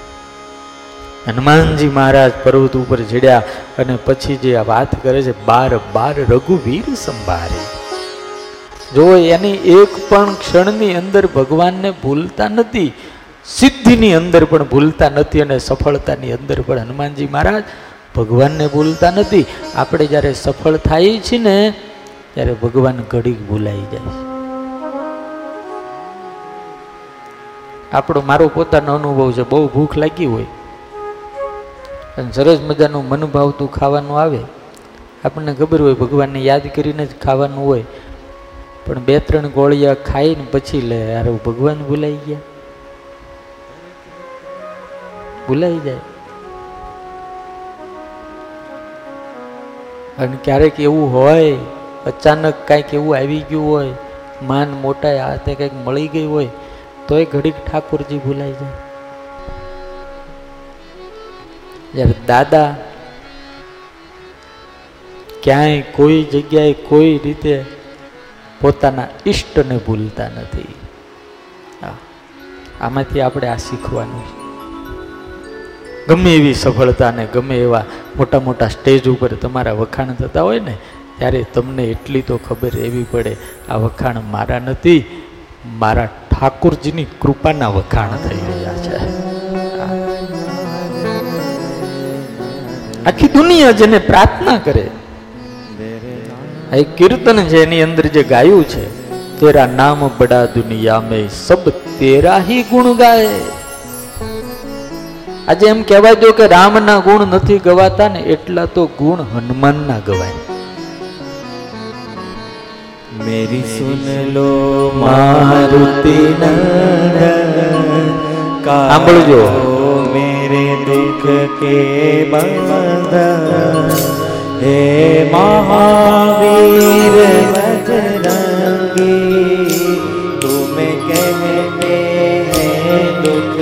S3: હનુમાનજી મહારાજ પર્વત ઉપર ચડ્યા અને પછી જે આ વાત કરે છે બાર બાર રઘુવીર સંભાળે જો એની એક પણ ક્ષણની અંદર ભગવાનને ભૂલતા નથી સિદ્ધિની અંદર પણ ભૂલતા નથી અને સફળતાની અંદર પણ હનુમાનજી મહારાજ ભગવાનને ભૂલતા નથી. આપણે જ્યારે સફળ થાય છે ને, ત્યારે ભગવાન ઘડીક ભૂલાઈ જાય. આપણો મારો પોતાનો અનુભવ છે, બહુ ભૂખ લાગી હોય. અને સરસ મજાનું મન ભાવતું ખાવાનું આવે. આપણને ખબર હોય, ભગવાનને યાદ કરીને જ ખાવાનું હોય. પણ બે ત્રણ ગોળિયા ખાઈને પછી લે યાર ભગવાન ભૂલાઈ ગયા. ભૂલાઈ જાય. અને ક્યારેક એવું હોય, અચાનક કાંઈક એવું આવી ગયું હોય, માન મોટા હાથે કંઈક મળી ગઈ હોય, તોય ઘડીક ઠાકોરજી ભૂલાઈ જાય. જ્યારે દાદા, ક્યાંય કોઈ જગ્યાએ કોઈ રીતે પોતાના ઈષ્ટને ભૂલતા નથી. આમાંથી આપણે આ શીખવાનું છે. ગમે એવી સફળતા ને ગમે એવા મોટા મોટા સ્ટેજ ઉપર તમારા વખાણ થતા હોય ને, ત્યારે તમને એટલી તો ખબર એવી પડે, આ વખાણ મારા નથી, મારા ઠાકોરજીની કૃપાના વખાણ થઈ રહ્યા છે. આખી દુનિયા જેને પ્રાર્થના કરે એક કીર્તન છે એની અંદર જે ગાયું છે, તેરા નામ બડા દુનિયા મેં સબ તેરા ગુણ ગાય. આજે એમ કહેવાય જો કે રામના ગુણ નથી ગવાતા ને એટલા તો ગુણ હનુમાનના ગવાય.
S2: મેરી સુન લો મારુતિ
S3: સાંભળજો
S2: મેરે દુઃખ કે બંધ હે મહાવીર બજરંગી તુમે કહેતે હે દુઃખ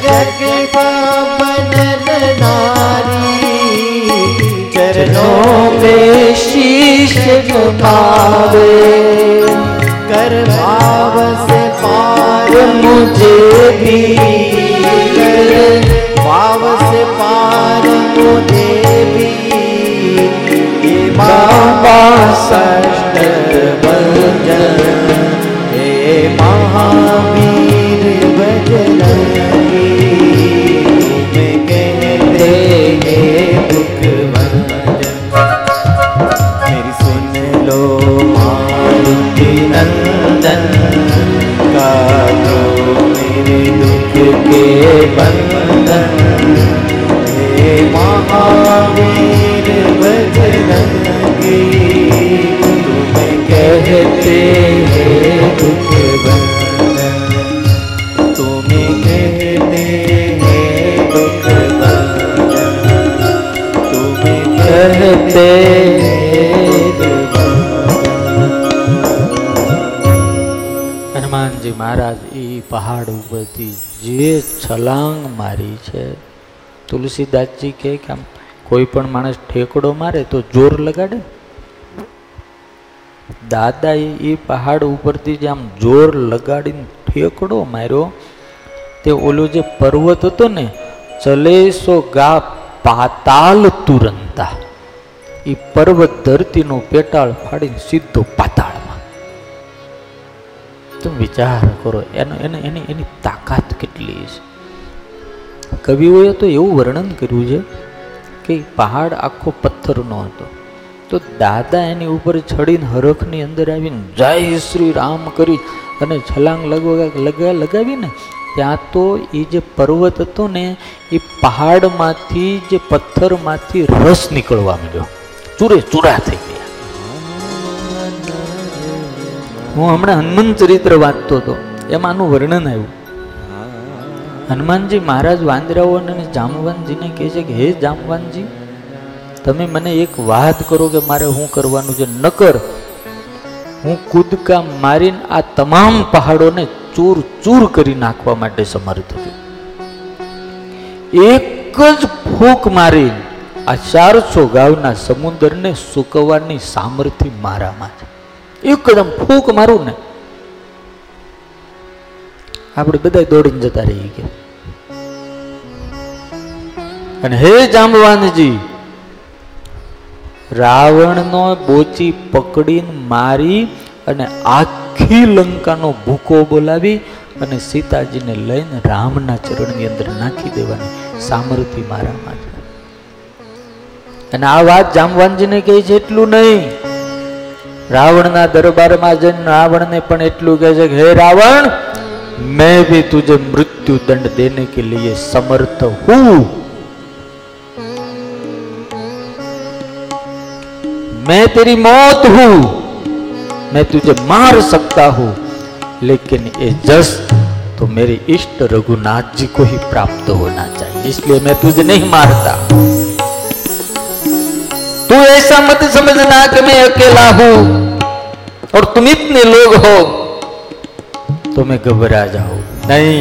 S2: જગી પાવન નારી ચરણો મે શીશ ઝુકાવે કર ભાવ સે પાર મુજે ભી કર ભાવ સે પાર મુજે ભી બાબા સષ્ટ ભજન હે મહાવીર के बंधन हे महावीर बजरंगी तुम कहते हैं दुख बंधन तुम कहते हैं दुख बंधन तुम कहते
S3: હનુમાનજી મહારાજ પહાડ ઉપરથી જે છલાંગ મારી છે. તુલસીદાસજી કહે કે આમ કોઈ પણ માણસ ઠેકડો મારે તો જોર લગાડે? દાદા એ પહાડ ઉપરથી જે આમ જોર લગાડીને ઠેકડો માર્યો, તે ઓલો જે પર્વત હતો ને ચલેસો ગા પાતાલ તુરંતા. એ પર્વત ધરતીનો પેટાળ ફાડીને સીધો પાતાળમાં તમે વિચાર કરો, એનો, એને, એની એની તાકાત કેટલી છે? કવિઓએ તો એવું વર્ણન કર્યું છે કે પહાડ આખો પથ્થરનો હતો. તો દાદા એની ઉપર ચડીને હરખની અંદર આવીને જય શ્રી રામ કરી અને છલાંગ લગવા, લગા, લગાવીને ત્યાં તો એ જે પર્વત હતો ને, એ પહાડમાંથી જે પથ્થરમાંથી રસ નીકળવા માંડ્યો. ચૂરે, ચૂરા થઈ હું હમણાં હનુમાન ચરિત્ર વાંચતો હતો. એમાં આનું વર્ણન આવ્યું. હનુમાનજી મહારાજ વાંદરાઓ અને જામવાનજીને કહે છે કે, હે જામવાનજી તમે મને એક વાત કરો કે મારે શું કરવાનું છે. નકર હું કૂદકા મારીને આ તમામ પહાડોને ચૂર ચૂર કરી નાખવા માટે સમર્થ છું. એક જ ફૂંક મારી આ ચારસો ગાવના સમુદ્રને સુકવવાની સામર્થ્ય મારામાં છે. એકદમ ફૂંક મારું ને. આપણે બધા દોડીને જતા રહી ગયા અને હે જાંબવાનજી, રાવણનો બોચી પકડીને મારી અને આખી લંકાનો ભૂકો બોલાવી અને સીતાજીને લઈને રામના ચરણની અંદર નાખી દેવાની સામર્થ્ય મારામાં છે. અને આ વાત જામવાનજીને કહે છે, એટલું નહીં. રાવણના દરબારમાં જઈને રાવણને પણ એટલું કહે છે કે હે રાવણ मैं भी तुझे मृत्यु दंड देने के लिए समर्थ हूं मैं तेरी मौत हूं मैं तुझे मार सकता हूं लेकिन ये जस तो मेरे इष्ट रघुनाथ जी को ही प्राप्त होना चाहिए इसलिए मैं तुझे नहीं मारता तू ऐसा मत समझना कि मैं अकेला हूं और तुम इतने लोग हो तो मैं घबरा जाऊं नहीं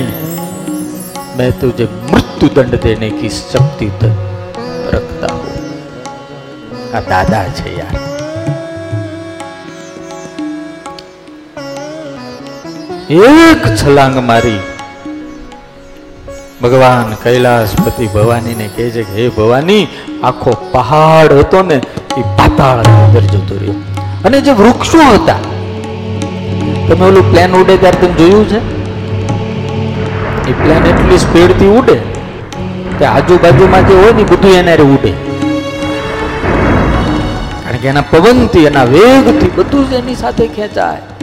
S3: मैं तुझे मृत्यु दंड देने की शक्ति तक रखता हूं આ દાદા છે યાર એક છલાંગ મારી ભગવાન કૈલાસપતિ ભવાનીને કહે છે કે, હે ભવાની, આખો પહાડ હતો ને, એ પાતાળ અંદર જતો રહ્યો. અને જે વૃક્ષો હતા, તમે ઓલું પ્લેન ઉડે ત્યારે તમે જોયું છે? એ પ્લેન એટલી સ્પીડથી ઉડે કે આજુબાજુમાં જે હોય ને બધું એને ઉડે. કારણ કે એના પવનથી, એના વેગથી બધું જ એની સાથે ખેંચાય.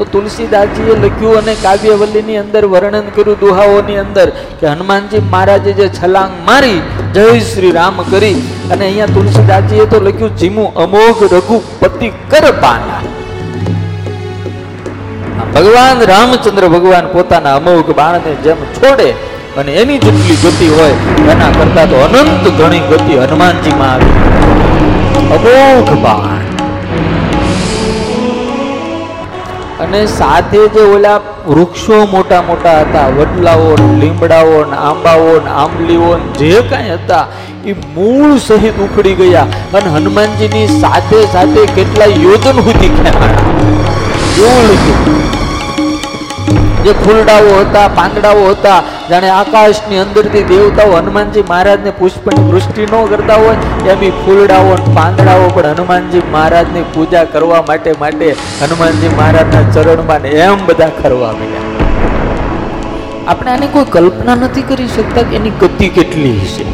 S3: તો તુલસીદાસજીએ લખ્યું અને કાવ્યવલ્લીની અંદર વર્ણન કર્યું દુહાઓની અંદર કે હનુમાનજી મહારાજે જે છલાંગ મારી, જય શ્રી રામ કરી. અને અહીંયા તુલસીદાસજીએ તો લખ્યું, જીમું અમોઘ રઘુપતિ કર પાના ભગવાન રામચંદ્ર ભગવાન પોતાના અમોઘ બાણને જેમ છોડે અને એની જેટલી ગતિ હોય, એના કરતા તો અનંત ઘણી ગતિ હનુમાનજીમાં આવી. અમોઘ બાણ. અને સાથે જે ઓલા વૃક્ષો મોટા મોટા હતા, વડલાઓ લીમડાઓ ને આંબાઓ ને આંબલીઓ જે કાંઈ હતા, એ મૂળ સહિત ઉખડી ગયા અને હનુમાનજીની સાથે સાથે કેટલા યોજન સુધી ખેંચાણા એવું લખ્યું જે ફૂલડાઓ હતા, પાંદડાઓ હતા, જાણે આકાશની અંદરથી દેવતાઓ હનુમાનજી મહારાજને પુષ્પની વૃષ્ટિ ન કરતા હોય, એમ ફૂલડાઓ પાંદડાઓ પણ હનુમાનજી મહારાજની પૂજા કરવા માટે માટે હનુમાનજી મહારાજના ચરણમાં એમ બધા ખરવા મળ્યા. આપણે આની કોઈ કલ્પના નથી કરી શકતા કે એની ગતિ કેટલી હશે.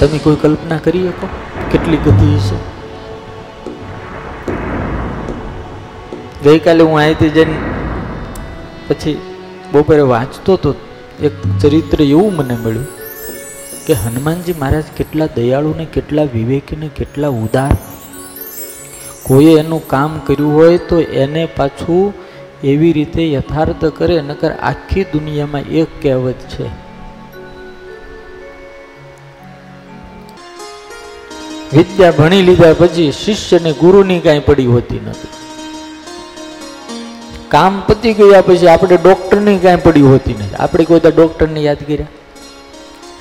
S3: તમે કોઈ કલ્પના કરી શકો? કેટલી ગતિ હશે? ગઈકાલે હું અહીંથી જઈને પછી બપોરે વાંચતો તો એક ચરિત્ર એવું મને મળ્યું કે હનુમાનજી મહારાજ કેટલા દયાળુ ને કેટલા વિવેકી ને કેટલા ઉદાર. કોઈએ એનું કામ કર્યું હોય તો એને પાછું એવી રીતે યથાર્થ કરે, નકર આખી દુનિયામાં એક કહેવત છે. વિદ્યા ભણી લીધા પછી શિષ્યને ગુરુની કાંઈ પડી હોતી નથી. કામ પતી ગયા પછી આપણે ડૉક્ટરની કાંઈ પડી હોતી નથી. આપણે કોઈ ડૉક્ટરને યાદ કર્યા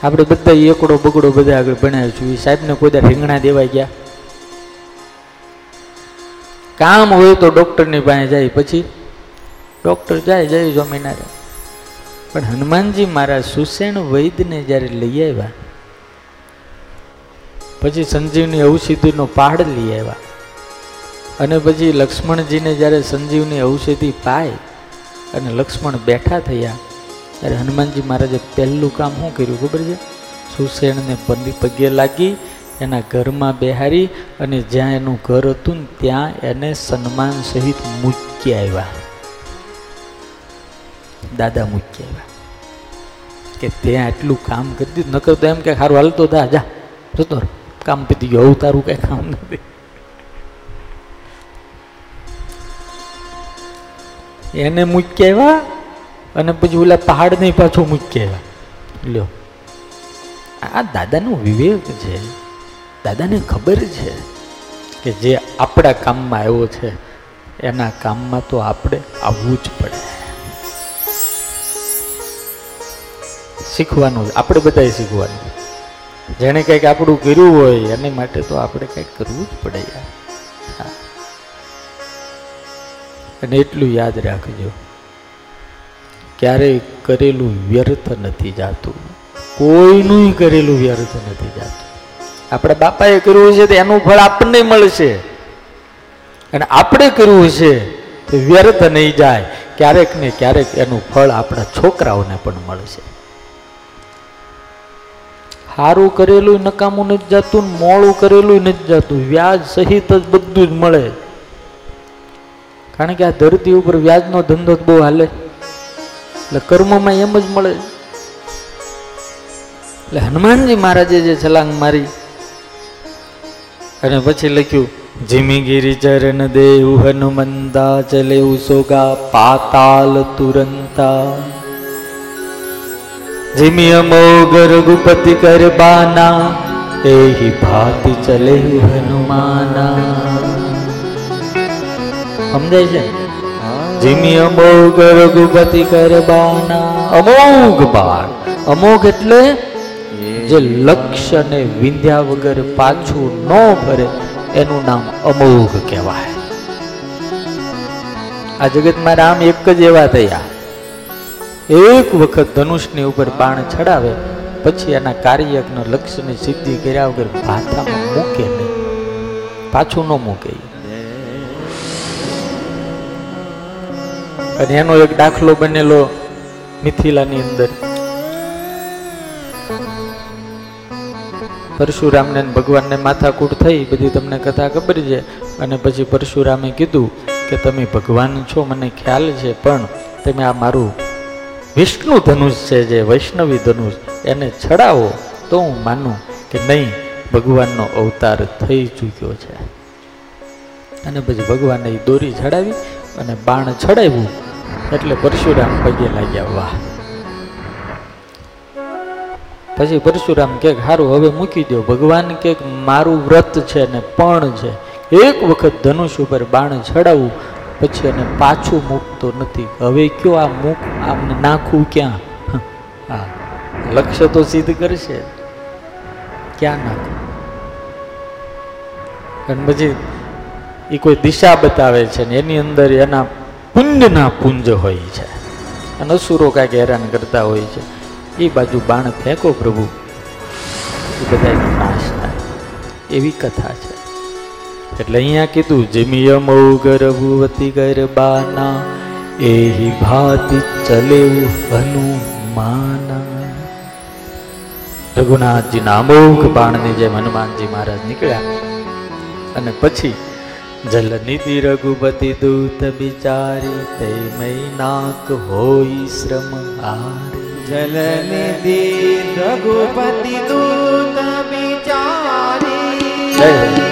S3: આપણે બધા એકડો બગડો બધા આગળ ભણાવ્યું છું એ સાહેબને કોઈ રીંગણા દેવા ગયા? કામ હોય તો ડૉક્ટરની પાસે જાય. પછી ડૉક્ટર જાય જય સ્વામિનારાયણ? પણ હનુમાનજી મારા સુસેણ વૈદને જ્યારે લઈ આવ્યા, પછી સંજીવની ઔષધિનો પહાડ લઈ આવ્યા અને પછી લક્ષ્મણજીને જ્યારે સંજીવની ઔષધિ પાય અને લક્ષ્મણ બેઠા થયા, ત્યારે હનુમાનજી મહારાજે પહેલું કામ શું કર્યું ખબર છે? સુસેણને પગે લાગી, એના ઘરમાં બેહારી અને જ્યાં એનું ઘર હતું ને ત્યાં એને સન્માન સહિત મૂકી આવ્યા. દાદા મૂકી આવ્યા. કે ત્યાં આટલું કામ કરી દીધું. નકર તો એમ કે સારું હાલતો દા જા જતો. કામ પતી ગયું તારું કાંઈ કામ નથી. એને મૂકી આવ્યા અને પછી ઓલા પહાડને પાછું મૂકી આવ્યા લ્યો. આ દાદાનો વિવેક છે. દાદાને ખબર છે કે જે આપણા કામમાં આવ્યો છે, એના કામમાં તો આપણે આવવું જ પડે. શીખવાનું આપણે બધાએ શીખવાનું. જેણે કંઈક આપણું કર્યું હોય, એની માટે તો આપણે કંઈક કરવું જ પડે યાર. અને એટલું યાદ રાખજો, ક્યારેય કરેલું વ્યર્થ નથી જાતું. કોઈનું કરેલું વ્યર્થ નથી જાતું. આપણા બાપાએ કર્યું છે તો એનું ફળ આપણને મળશે. અને આપણે કર્યું છે તો વ્યર્થ નહીં જાય. ક્યારેક ને ક્યારેક એનું ફળ આપણા છોકરાઓને પણ મળશે. સારું કરેલું નકામું નથી જતું, મોડું કરેલું નથી જતું. વ્યાજ સહિત જ બધું જ મળે. કારણ કે આ ધરતી ઉપર વ્યાજનો ધંધો બહુ હાલે. એટલે કર્મમાં એમ જ મળે. એટલે હનુમાનજી મહારાજે જે છલાંગ મારી, અને પછી લખ્યું, જીમી ગિરી ચરણ દેવ હનુમંતા ચલે સોગા પાતાલ તુરંતા. જીમી અમોઘ રઘુપતિ કરબાના, એહી ભાતિ ચલે હનુમાના. સમજાય છે? જીમી અમોઘ રઘુપતિ કર બાના અમોઘ બાણ અમોઘ એટલે જે લક્ષ્ય ને વિંધ્યા વગર પાછું ન ફરે એનું નામ અમોઘ કહેવાય. આ જગતમાં રામ એક જ એવા થયા. એક વખત ધનુષની ઉપર બાણ ચડાવે પછી એના કાર્યજ્ઞ લક્ષ્યની સિદ્ધિ કર્યા વગર ભાથામાં મૂકે નહીં. પાછું ન મૂકે અને એનો એક દાખલો બનેલો મિથિલાની અંદર. પરશુરામને ભગવાનને માથાકૂટ થઈ બધી તમને કથા ખબર છે. અને પછી પરશુરામે કીધું કે તમે ભગવાન છો, મને ખ્યાલ છે, પણ તમે આ મારું વિષ્ણુ ધનુષ છે, જે વૈષ્ણવી ધનુષ, એને છડાવો તો હું માનું કે નહીં, ભગવાનનો અવતાર થઈ ચૂક્યો છે. અને પછી ભગવાને દોરી ચડાવી અને બાણ ચડાવ્યું એટલે પરશુરામ પગે લાગ્યા, વાહ. પછી પરશુરામ કે સારું હવે મૂકી દો ભગવાન કે, મારું વ્રત છે ને પણ છે. એક વખત ધનુષ ઉપર બાણ ચડાવવું પછી એને પાછું મૂકતો નથી. હવે કયો આ મૂક? આમને નાખવું ક્યાં? હા, લક્ષ્ય તો સિદ્ધ કરશે. ક્યાં નાખવું અને પછી એ કોઈ દિશા બતાવે છે ને એની અંદર એના પુંજના પુંજ હોય છે. અને અસુરો કાંઈક હેરાન કરતા હોય છે. એ બાજુ બાણ ફેંકો પ્રભુ. એ બધા નાશ થાય. એવી કથા છે. એટલે અહીંયા કીધું જમિયમૌ ગર્ભવતી ગરબાના એહી ભાતિ ચલેવ હનુમાના રઘુનાથજીના અમોઘ બાણની જેમ હનુમાનજી મહારાજ નીકળ્યા. અને પછી જલનિધિ રઘુપતિ દૂત બિચારી તે નાક હોય શ્રમ હારી
S2: જલનિધિ રઘુપતિ દૂત બિચારી
S3: જય હો.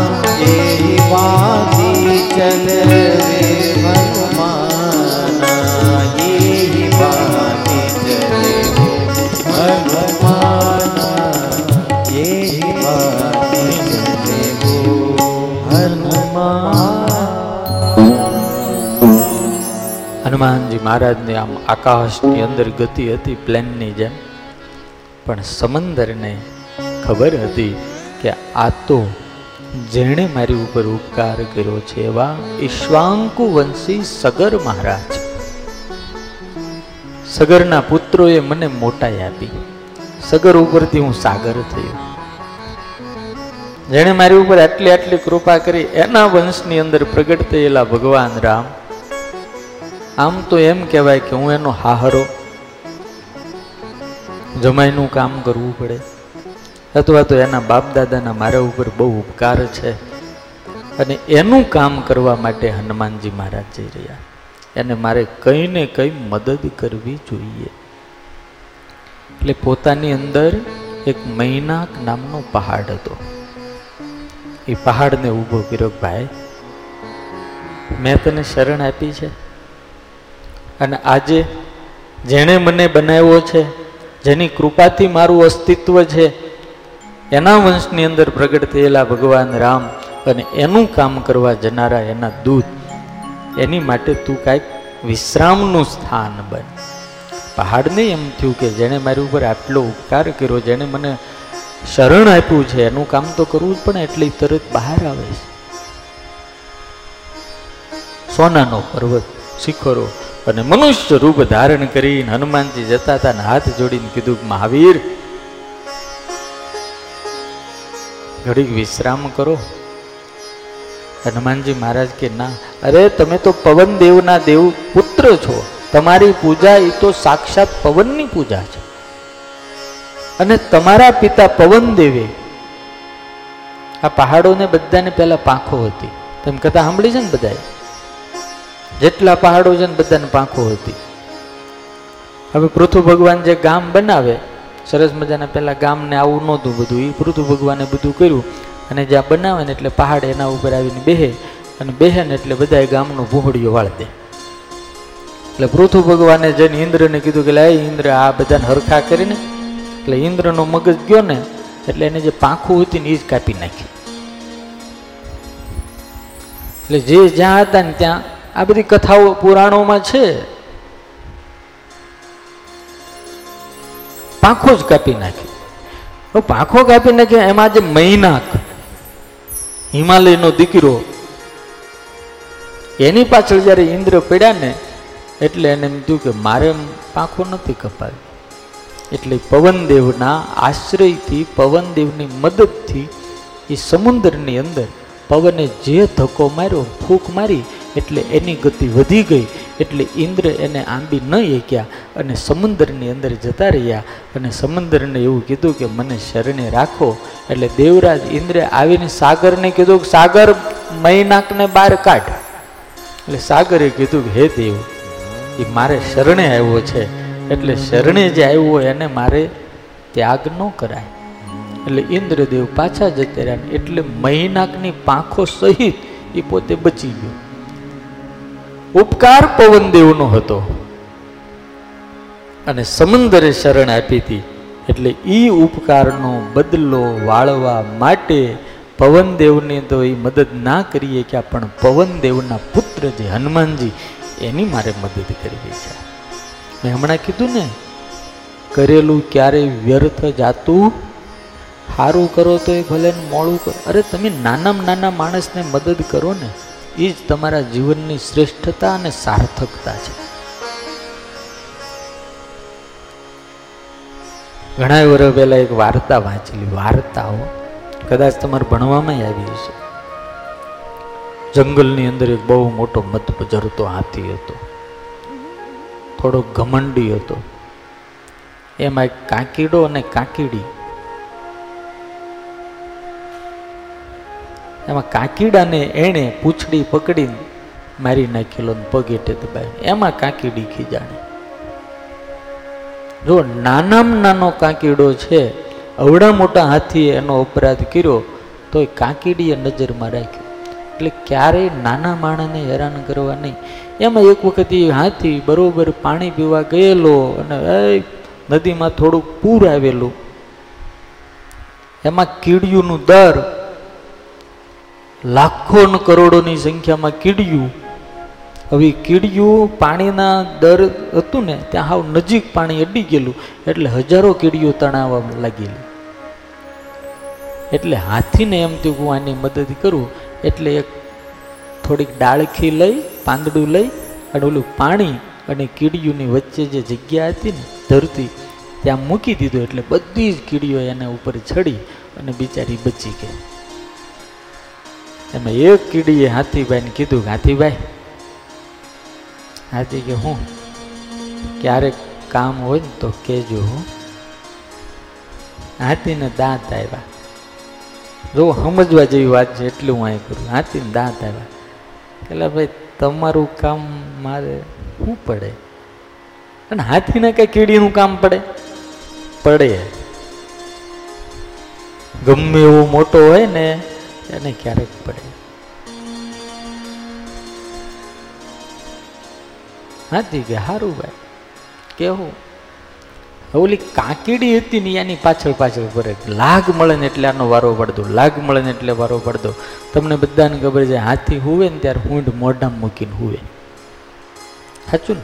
S3: હનુમાનજી મહારાજની આમ આકાશની અંદર ગતિ હતી, પ્લેનની જેમ. પણ સમંદરને ખબર હતી કે આ તો જેણે મારી ઉપર ઉપકાર કર્યો છે એવા ઈશ્વાંકુ સગર મહારાજ. સગરના પુત્રોએ મને મોટાઈ આપી. સગર ઉપરથી હું સાગર થયો. જેણે મારી ઉપર આટલી આટલી કૃપા કરી, એના વંશની અંદર પ્રગટ થયેલા ભગવાન રામ આમ તો એમ કહેવાય કે હું એનો હાહરો જમાઈનું કામ કરવું પડે. અથવા તો એના બાપ દાદાના મારા ઉપર બહુ ઉપકાર છે. અને એનું કામ કરવા માટે હનુમાનજી મહારાજ જઈ રહ્યા. એને મારે કંઈ ને કંઈ મદદ કરવી જોઈએ. એટલે પોતાની અંદર એક મૈનાક નામનો પહાડ હતો. એ પહાડને ઊભો કર્યો ભાઈ, મેં તને શરણ આપી છે. અને આજે જેણે મને બનાવ્યો છે, જેની કૃપાથી મારું અસ્તિત્વ છે, એના વંશની અંદર પ્રગટ થયેલા ભગવાન રામ અને એનું કામ કરવા જનારા એના દૂત, એની માટે તું કાંઈક વિશ્રામનું સ્થાન બન. પહાડને એમ થયું કે જેણે મારી ઉપર આટલો ઉપકાર કર્યો, જેણે મને શરણ આપ્યું છે, એનું કામ તો કરવું જ પણ એટલી તરત બહાર આવે છે. સોનાનો પર્વત, શિખરો અને મનુષ્ય રૂપ ધારણ કરીને હનુમાનજી જતા હતા ને હાથ જોડીને કીધું મહાવીર, ઘડીક વિશ્રામ કરો. હનુમાનજી મહારાજ કે, ના. અરે, તમે તો પવન દેવના દેવ પુત્ર છો. તમારી પૂજા એ તો સાક્ષાત પવનની પૂજા છે. અને તમારા પિતા પવન દેવે. આ પહાડોને બધાને પહેલા પાંખો હતી. તેમ કથા સાંભળી છે ને બધાએ? જેટલા પહાડો છે ને બધાને પાંખો હતી. હવે પૃથુ ભગવાન જે ગામ બનાવે, સરસ મજાના પહેલા ગામને આવું નહોતું બધું. એ પૃથુ ભગવાને બધું કર્યું અને જ્યાં બનાવે ને એટલે પહાડ એના ઉપર આવીને બેહે અને બેહે ને એટલે બધા ગામનો ભૂહડીઓ વાળ દે. એટલે પૃથુ ભગવાને જઈને ઇન્દ્રને કીધું કે લાય ઇન્દ્ર, આ બધાને હરખા કરીને. એટલે ઇન્દ્રનો મગજ ગયો ને, એટલે એને જે પાંખું હતી ને એ જ કાપી નાખી. એટલે જે જ્યાં હતા ને ત્યાં આ બધી કથાઓ પુરાણોમાં છે. પાંખો જ કાપી નાખી. પાંખો કાપી નાખી એમાં જે મહિનાક હિમાલયનો દીકરો, એની પાછળ જ્યારે ઇન્દ્ર પડ્યા ને, એટલે એને એમ થયું કે મારે પાંખો નથી કપાવી એટલે પવનદેવના આશ્રયથી, પવનદેવની મદદથી એ સમુદ્રની અંદર પવને જે ધક્કો માર્યો, ફૂંક મારી એટલે એની ગતિ વધી ગઈ, એટલે ઇન્દ્ર એને આંબી ન એક્યા અને સમુદ્રની અંદર જતા રહ્યા. અને સમુદ્રને એવું કીધું કે, મને શરણે રાખો. એટલે દેવરાજ ઇન્દ્રે આવીને સાગરને કીધું કે, સાગર મૈનાકને બહાર કાઢ. એટલે સાગરે કીધું કે, હે દેવ, એ મારે શરણે આવ્યો છે. એટલે શરણે જે આવ્યો એને મારે ત્યાગ ન કરાય. એટલે ઇન્દ્રદેવ પાછા જતા રહ્યા એટલે મહિનાકની પાંખો સહિત એ પોતે બચી ગયો. ઉપકાર પવનદેવનો હતો. અને સમંદરે શરણ આપી હતી. એટલે એ ઉપકારનો બદલો વાળવા માટે પવનદેવને તો એ મદદ ના કરીએ કે પણ પવનદેવના પુત્ર જે હનુમાનજી, એની મારે મદદ કરવી છે. મેં હમણાં કીધું ને, કરેલું ક્યારેય વ્યર્થ જાતું સારું કરો તો એ ભલે મોડું કરો. અરે તમે નાનામાં નાના માણસને મદદ કરો ને એ જ તમારા જીવનની શ્રેષ્ઠતા અને સાર્થકતા છે. ઘણા વર્ષ પહેલા એક વાર્તા વાંચેલી, વાર્તાઓ કદાચ તમારે ભણવામાં આવી હશે. જંગલની અંદર એક બહુ મોટો મત પજરતો હાથી હતો. થોડો ઘમંડી હતો. એમાં એક કાંકીડો અને કાકીડી એમાં કાકીડાને એણે પૂછડી પકડીને મારી નાખેલો પગેટે પગે દબાવી એમાં કાકીડી ખીજાણે જો નાનામાં નાનો કાકીડો છે અવડા મોટા હાથીએ એનો અપરાધ કર્યો તો એ કાકીડીએ નજરમાં રાખ્યો. એટલે ક્યારેય નાના માણસને હેરાન કરવા નહીં. એમાં એક વખત એ હાથી બરોબર પાણી પીવા ગયેલો અને નદીમાં થોડુંક પૂર આવેલું. એમાં કીડિયુંનું દર લાખો કરોડોની સંખ્યામાં કીડિયું. હવે કીડિયું પાણીના દર હતું ને, ત્યાં હાવ નજીક પાણી અડી ગયેલું. એટલે હજારો કીડીઓ તણાવવા લાગેલી. એટલે હાથીને એમ થયું હું આની મદદ કરું. એટલે એક થોડીક ડાળખી લઈ, પાંદડું લઈ, અને ઓલું પાણી અને કીડીઓની વચ્ચે જે જગ્યા હતી ને, ધરતી, ત્યાં મૂકી દીધું. એટલે બધી જ કીડીઓ એના ઉપર ચડી અને બિચારી બચી ગઈ. એમાં એક કીડીએ હાથીભાઈને કીધું કે, હાથીભાઈ, હાથી કે હું? ક્યારેક કામ હોય ને તો કહેજો હું. હાથીને દાંત આવ્યા જો સમજવા જેવી વાત છે એટલું હું અહીં કરું. હાથીને દાંત આવ્યા એટલે ભાઈ, તમારું કામ મારે શું પડે? અને હાથીને કઈ કીડીનું કામ પડે? પડે. ગમે એવો મોટો હોય ને એને ક્યારેક પડે. હાથી કે સારું ભાઈ. કેવું? ઓલી કાકીડી હતી ને એની પાછળ પાછળ ફરે લાગ મળે ને એટલે આનો વારો પડતો લાગ મળે ને એટલે વારો પડતો તમને બધાને ખબર છે, હાથી હુવે ને ત્યારે હુંઢ મોઢામાં મૂકીને હુવે. સાચું ને?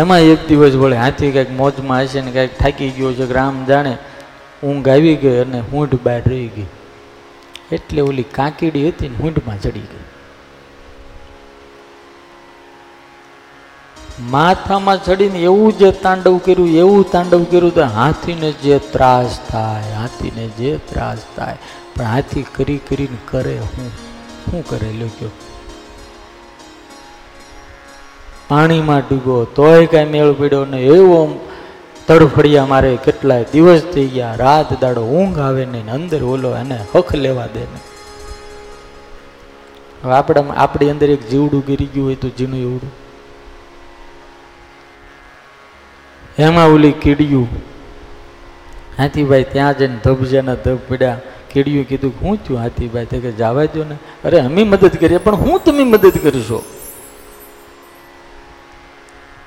S3: એમાં એક દિવસ વળે હાથી કંઈક મોજમાં હશે ને કંઈક થાકી ગયો છે રામ જાણે ઊંઘ આવી ગઈ અને હુંઢ બહાર રહી ગઈ. એટલે ઓલી કાંકીડી હતી ને હૂંઢમાં ચડી ગઈ. માથામાં ચડીને એવું જે તાંડવ કર્યું, એવું તાંડવ કર્યું તો હાથીને જે ત્રાસ થાય, હાથીને જે ત્રાસ થાય, પણ હાથી કરી કરીને કરે હું શું કરે લોકો પાણીમાં ડૂબો તોય કાંઈ મેળ પડ્યો ને એવો તડફડિયા મારે કેટલાય દિવસ થઈ ગયા. રાત દાડો ઊંઘ આવે ને અંદર ઓલો એને હખ લેવા દે ને. હવે આપણા આપણી અંદર એક જીવડું ગીરી ગયું હોય તો જીનું એવડું. એમાં ઓલી કીડિયું. હાથીભાઈ ત્યાં જઈને ધબજાના ધબ પડ્યા. કીડિયું કીધું હું થયું હાથીભાઈ કે જવા દો ને. અરે અમે મદદ કરીએ, પણ હું તમે મદદ કરશો?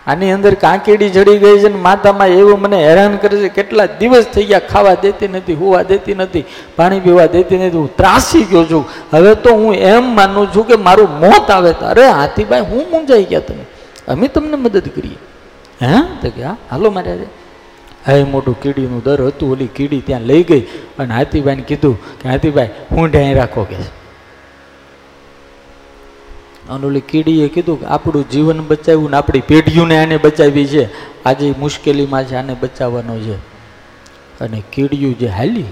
S3: આની અંદર કાંકીડી ચડી ગઈ છે ને માતામાં એવું મને હેરાન કરે છે, કેટલા દિવસ થઈ ગયા ખાવા દેતી નથી, હોવા દેતી નથી, પાણી પીવા દેતી નથી, હું ત્રાસી ગયો છું. હવે તો હું એમ માનું છું કે મારું મોત આવે તો, અરે હાથીભાઈ, હું મૂંઝાઈ ગયા તમે? અમે તમને મદદ કરીએ. હે? તો કે, હા, હાલો મારે હવે મોટું કીડીનું દર હતું, ઓલી કીડી ત્યાં લઈ ગઈ અને હાથીભાઈને કીધું કે, હાથીભાઈ હું ઢાઈ રાખો કે અને ઓલી કીડીએ કીધું કે આપણું જીવન બચાવ્યું ને આપણી પેઢીઓને આને બચાવી છે. આજે મુશ્કેલીમાં છે, આને બચાવવાનો છે. અને કીડીયું જે હાલી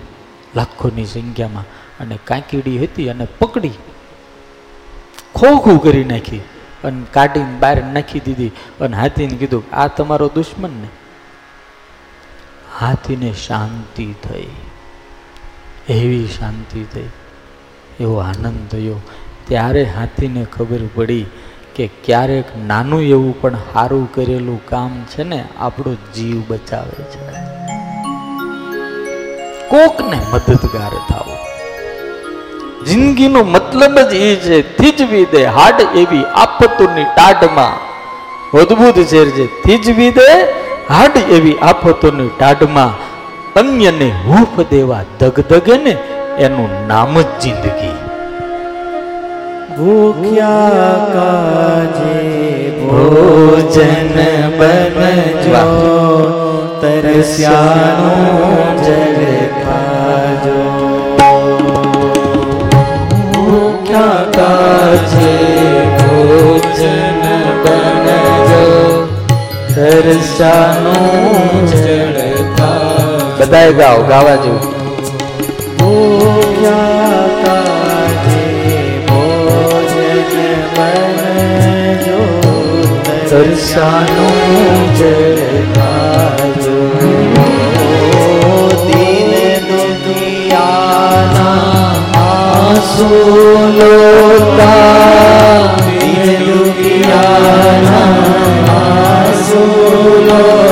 S3: લાખોની સંખ્યામાં અને કાંકીડી હતી અને પકડી ખોખું કરી નાખી અને કાઢીને બહાર નાખી દીધી અને હાથીને કીધું આ તમારો દુશ્મન ને. હાથીને શાંતિ થઈ. એવી શાંતિ થઈ. એવો આનંદ થયો. ત્યારે હાથીને ખબર પડી કે ક્યારેક નાનું એવું પણ સારું કરેલું કામ છે ને, આપણો જીવ બચાવે છે. કોકને મદદગાર થાવું જિંદગીનો મતલબ જ એ છે, થીજવી દે હાડ એવી આફતોની ટાઢમાં. અદભુત શેર છે થીજવી દે હાડ એવી આફતોની ટાઢમાં. અન્યને હૂફ દેવા ધગધગે ને, એનું નામ જ જિંદગી.
S2: ભૂખ્યા કાજે ભોજન બનજો તરસ્યાનું જલ ખાજો. ભૂખ્યા કાજે ભોજન બનજો તરસ્યાનું જળ ખાજો.
S3: બધાએ ગાઓ ગાવા જેવું.
S2: ભૂખ્યા તરસાનું જળ ખાજો દિન દુનિયાના આંસુ લોતા દિન દુનિયાના આંસુ લોતા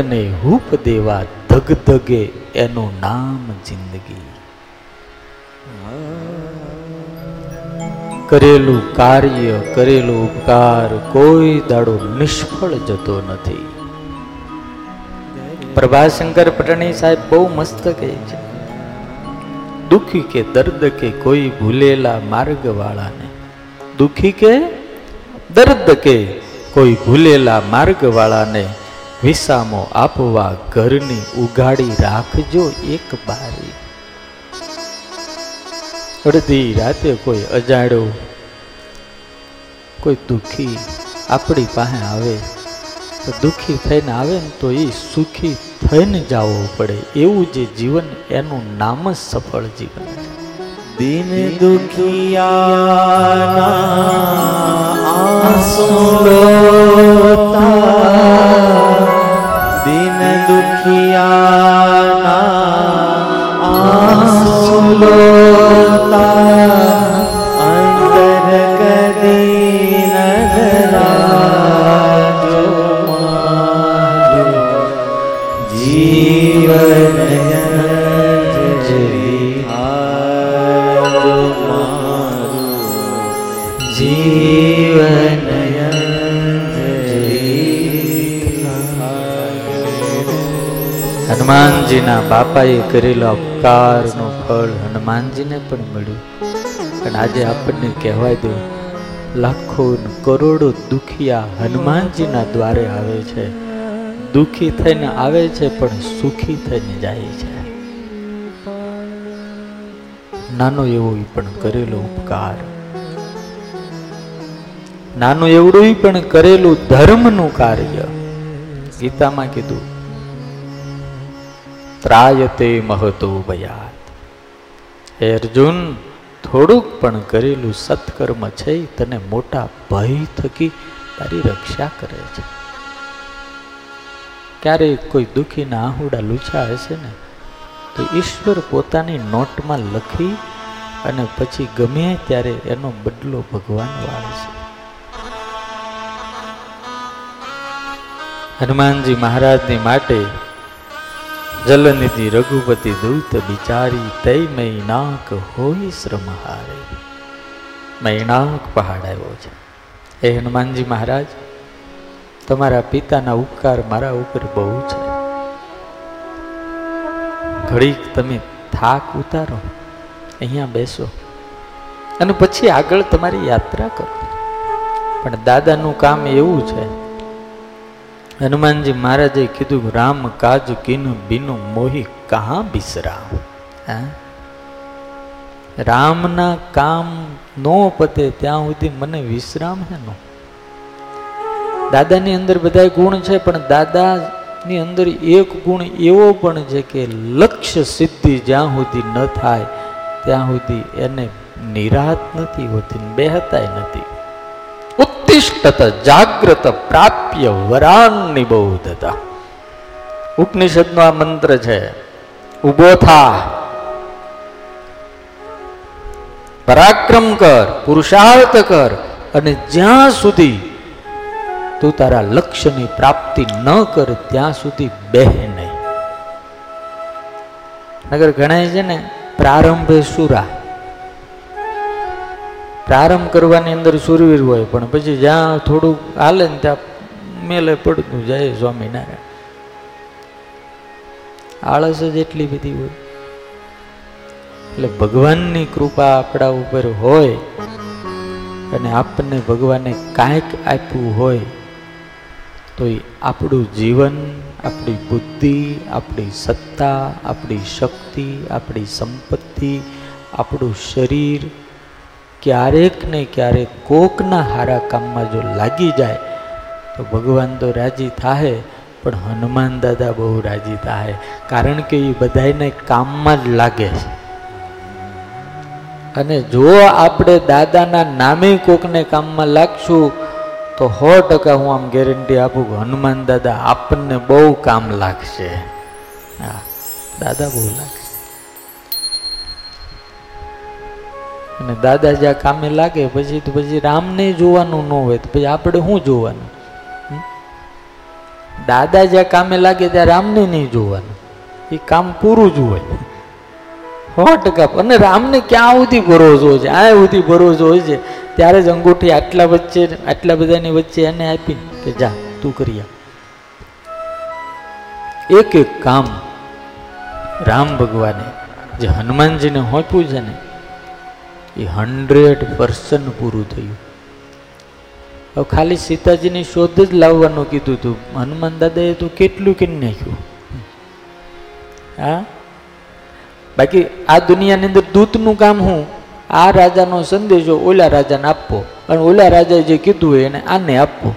S3: અન્યને હૂપ દેવા ધગધગે એનું નામ જિંદગી. કરેલું કાર્ય, કરેલો ઉપકાર, કોઈ દાડો નિષ્ફળ જતો નથી. પ્રભાશંકર પટણી સાહેબ બહુ મસ્ત કહે છે, દુખી કે દર્દ કે કોઈ ભૂલેલા માર્ગ વાળાને દુખી કે દર્દ કે કોઈ ભૂલેલા માર્ગ વાળાને વિસામો આપવા ઘરની ઉગાડી રાખજો એક બારી. અડધી રાતે કોઈ અજાડો કોઈ દુઃખી આપણી પાસે આવે. તો દુઃખી થઈને આવે ને તો એ સુખી થઈને જવું પડે. એવું જે જીવન એનું નામ જ સફળ જીવન છે.
S2: દિન દુખિયાના આંસુ લોતા દિન દુખિયાના આંસુ
S3: હનુમાનજીના બાપાએ કરેલો અપકારનું ફળ હનુમાનજીને પણ મળ્યું. અને આજે આપણને કહેવાય દો લાખો કરોડો દુખિયા હનુમાનજીના દ્વારે આવે છે. દુખી થઈને આવે છે, પણ સુખી થઈને જાય છે. નાનો એવો પણ કરેલો ઉપકાર. નાનું એવડું પણ કરેલું ધર્મનું કાર્ય. ગીતામાં કીધું ત્રાયતે મહતો ભયાત હે અર્જુન થોડુંક પણ કરેલું સત્કર્મ છે તને મોટા ભય થકી તારી રક્ષા કરે છે. ક્યારેક કોઈ દુઃખીના આહુડા લૂછા હશે ને, તો ઈશ્વર પોતાની નોટમાં લખી અને પછી ગમે ત્યારે એનો બદલો ભગવાન વાળશે હનુમાનજી મહારાજની માટે જલનિધિ રઘુપતિ દૂત બિચારી તય મૈનાક હોય શ્રમહારે મૈનાક પહાડ આવ્યો છે. એ હનુમાનજી મહારાજ, તમારા પિતાના ઉપકાર મારા ઉપર બહુ છે. ઘડીક તમે થાક ઉતારો, અહીંયા બેસો. અને પછી આગળ તમારી યાત્રા કરો. પણ દાદાનું કામ એવું છે હનુમાનજી મહારાજે કીધું, રામ કાજ કીનું બીનું મોહી કહા બિસરા હા? રામના કામ નો પતે ત્યાં સુધી મને વિશ્રામ છે નો? દાદાની અંદર બધા ગુણ છે, પણ દાદાની અંદર એક ગુણ એવો પણ છે કે લક્ષ્ય સિદ્ધિ જ્યાં સુધી ન થાય, ત્યાં સુધી એને નિરાત નથી હોતી બેહતાય નથી. ઉત્તિષ્ઠત જાગ્રત પ્રાપ્ય વરાન નિબોધતા ઉપનિષદનો આ મંત્ર છે ઊભો થા પરાક્રમ કર પુરુષાર્થ કર અને જ્યાં સુધી તું તારા લક્ષ્યની પ્રાપ્તિ ન કર ત્યાં સુધી બેહ નહીં નગર ગણાય છે ને પ્રારંભે સુરા પ્રારંભ કરવાની અંદર સુરવીર હોય, પણ પછી જ્યાં થોડુંક હાલે ને ત્યાં મેલે પડતું જય સ્વામિનારાયણ. આળસ જ એટલી બધી હોય. એટલે ભગવાનની કૃપા આપણા ઉપર હોય અને આપણને ભગવાને કાંઈક આપ્યું હોય, તો એ આપણું જીવન, આપણી બુદ્ધિ, આપણી સત્તા, આપણી શક્તિ, આપણી સંપત્તિ, આપણું શરીર ક્યારેક ને ક્યારેક કોકના હારા કામમાં જો લાગી જાય, તો ભગવાન તો રાજી થાય પણ હનુમાન દાદા બહુ રાજી થાય કારણ કે એ બધાને કામમાં જ લાગે છે. અને જો આપણે દાદાના નામે કોકને કામમાં લાગશું, તો સો ટકા હું આમ ગેરંટી આપું કે હનુમાન દાદા આપણને બહુ કામ લાગશે. હા, દાદા બહુ લાગશે. અને દાદા જ્યાં કામે લાગે, પછી તો પછી રામને જોવાનું ન હોય, તો પછી આપણે શું જોવાનું? દાદા જ્યાં કામે લાગે ત્યાં રામને નહીં જોવાનું. એ કામ પૂરું જ હોય. સો ટકા. અને રામને ક્યાં સુધી ભરોસો છે? આ સુધી ભરોસો હોય છે. ત્યારે જ અંગૂઠી આટલા વચ્ચે, આટલા બધાની વચ્ચે એને આપી કે જા, તું કરી એક એક કામ રામ ભગવાને જે હનુમાનજીને હોપ્યું છે ને એ હંડ્રેડ પર્સન્ટ પૂરું થયું. હવે ખાલી સીતાજીની શોધ જ લાવવાનું કીધું હતું હનુમાન દાદાએ તો કેટલું કરી નાખ્યું? હા? બાકી આ દુનિયાની અંદર દૂતનું કામ હું? આ રાજાનો સંદેશો ઓલા રાજાને આપવો અને ઓલા રાજાએ જે કીધું હોય એને આને આપવો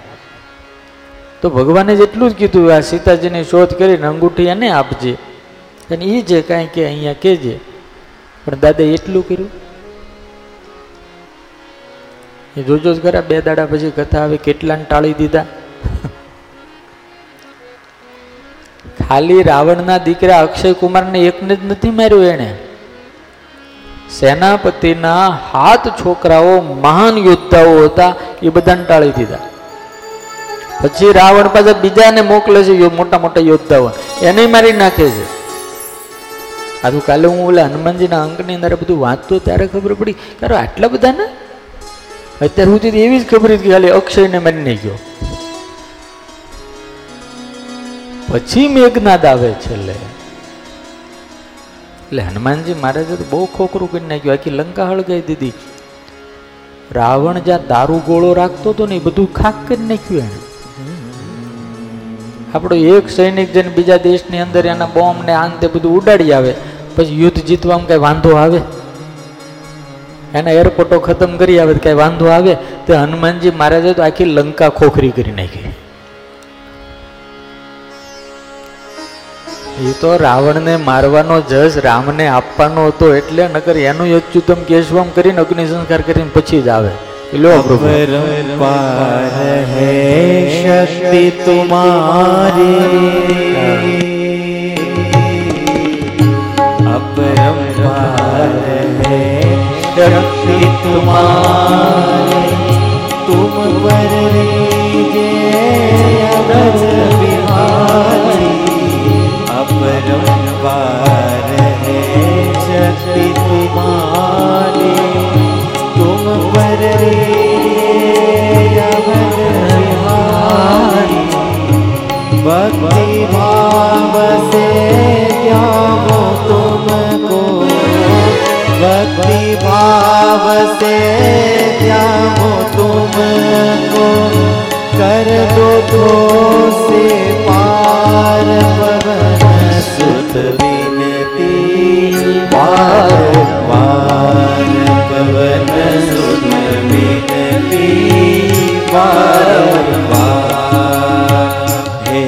S3: તો ભગવાને જેટલું જ કીધું, આ સીતાજીની શોધ કરીને અંગૂઠી એને આપજે. અને એ જે કાંઈ કે અહીંયા કહેજે. પણ દાદાએ એટલું કર્યું? એ જોજો જ ખરા, બે દાડા પછી કથા આવે, કેટલાને ટાળી દીધા? ખાલી રાવણના દીકરા અક્ષય કુમારને એકને જ નથી માર્યો એને સેનાપતિના હાથ છોકરાઓ મહાન યોદ્ધાઓ હતા, એ બધાને ટાળી દીધા. પછી રાવણ પાછા બીજાને મોકલે છે મોટા મોટા યોદ્ધાઓ એને મારી નાખે છે. આ તો કાલે હું ઓલા હનુમાનજીના અંકની અંદર બધું વાંચતો ત્યારે ખબર પડી કારણ આટલા બધા ને અત્યાર સુધી એવી જ ખબર હતી ખાલી અક્ષયને મારી નાખ્યો પછી મેઘનાદ આવે છેલ્લે. એટલે હનુમાનજી મહારાજે તો બહુ ખોખરું કરી નાખ્યું. આખી લંકા હળગાઈ દીધી. રાવણ જ્યાં દારૂ ગોળો રાખતો હતો ને એ બધું ખાક કરી નાખ્યું એને. આપણો એક સૈનિક જઈને બીજા દેશની અંદર એના બોમ્બ ને આંતે બધું ઉડાડી આવે. પછી યુદ્ધ જીતવામાં કઈ વાંધો આવે? એના એરપોર્ટો ખતમ કરી આવે, કાંઈ વાંધો આવે, તો હનુમાનજી મહારાજે તો આખી લંકા ખોખરી કરી નાખી. એ તો રાવણને મારવાનો જસ રામને આપવાનો હતો એટલે નકર એનું યચ્યુતમ કેશવમ કરીને અગ્નિ સંસ્કાર કરીને પછી જ આવે. લો શક્તિ
S2: તુમારી અપરંપાર शक्ति तुम्हारी अपरंपार है शक्ति तुम्हारी तुम पर लीजे अवध बिहारी अपरंपार है शक्ति तुम्हारी तुम पर अवध बिहारी भक्ति भाव से ध्यानो तुमको भक्ति भाव से ध्यानो तुमको कर दो तो से पार पवन सुत विनती पार पार पवन सुत विनती पार पार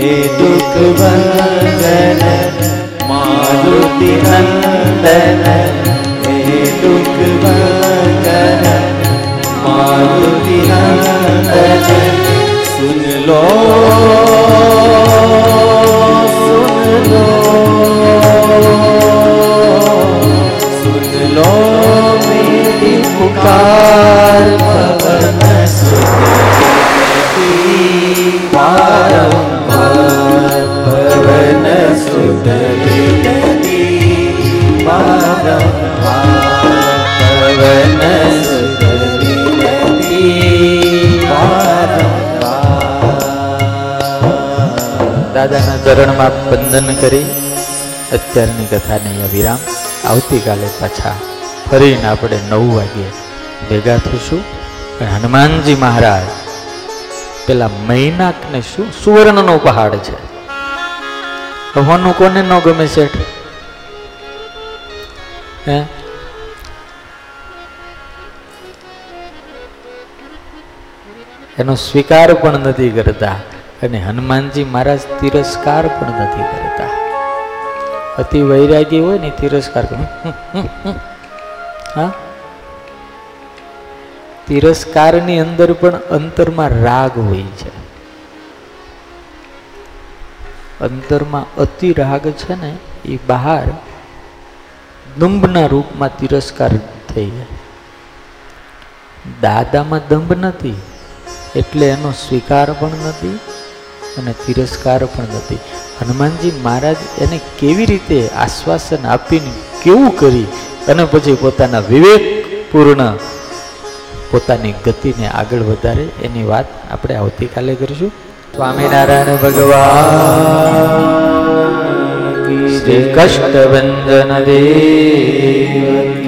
S2: हे दुख भंजन मारुति नंदन सुन
S3: ચરણમાં વંદન કરી અત્યારની કથાને વિરામ. આવતીકાલે પાછા ફરીને આપણે નવ વાગ્યે ભેગા થઈશું. અને હનુમાનજી મહારાજ, પેલા મૈનાકને શું? સુવર્ણનો પહાડ છે. હોનું કોને ન ગમે શેઠ? હે? એનો સ્વીકાર પણ નથી કરતા. અને હનુમાનજી મહારાજ તિરસ્કાર પણ નથી કરતા. અતિ વૈરાગી હોય ને તિરસ્કાર. હા? તિરસ્કારની અંદર પણ અંતરમાં રાગ હોય છે. અંતરમાં અતિ રાગ છે ને, એ બહાર દંભના રૂપમાં તિરસ્કાર થઈ જાય. દાદામાં દંભ નથી, એટલે એનો સ્વીકાર પણ નથી અને તિરસ્કાર પણ નથી. હનુમાનજી મહારાજ એને કેવી રીતે આશ્વાસન આપીને કેવું કરી અને પછી પોતાના વિવેકપૂર્ણ પોતાની ગતિને આગળ વધારે એની વાત આપણે આવતીકાલે કરીશું. સ્વામિનારાયણ ભગવાન શ્રી કષ્ટભંજન દેવ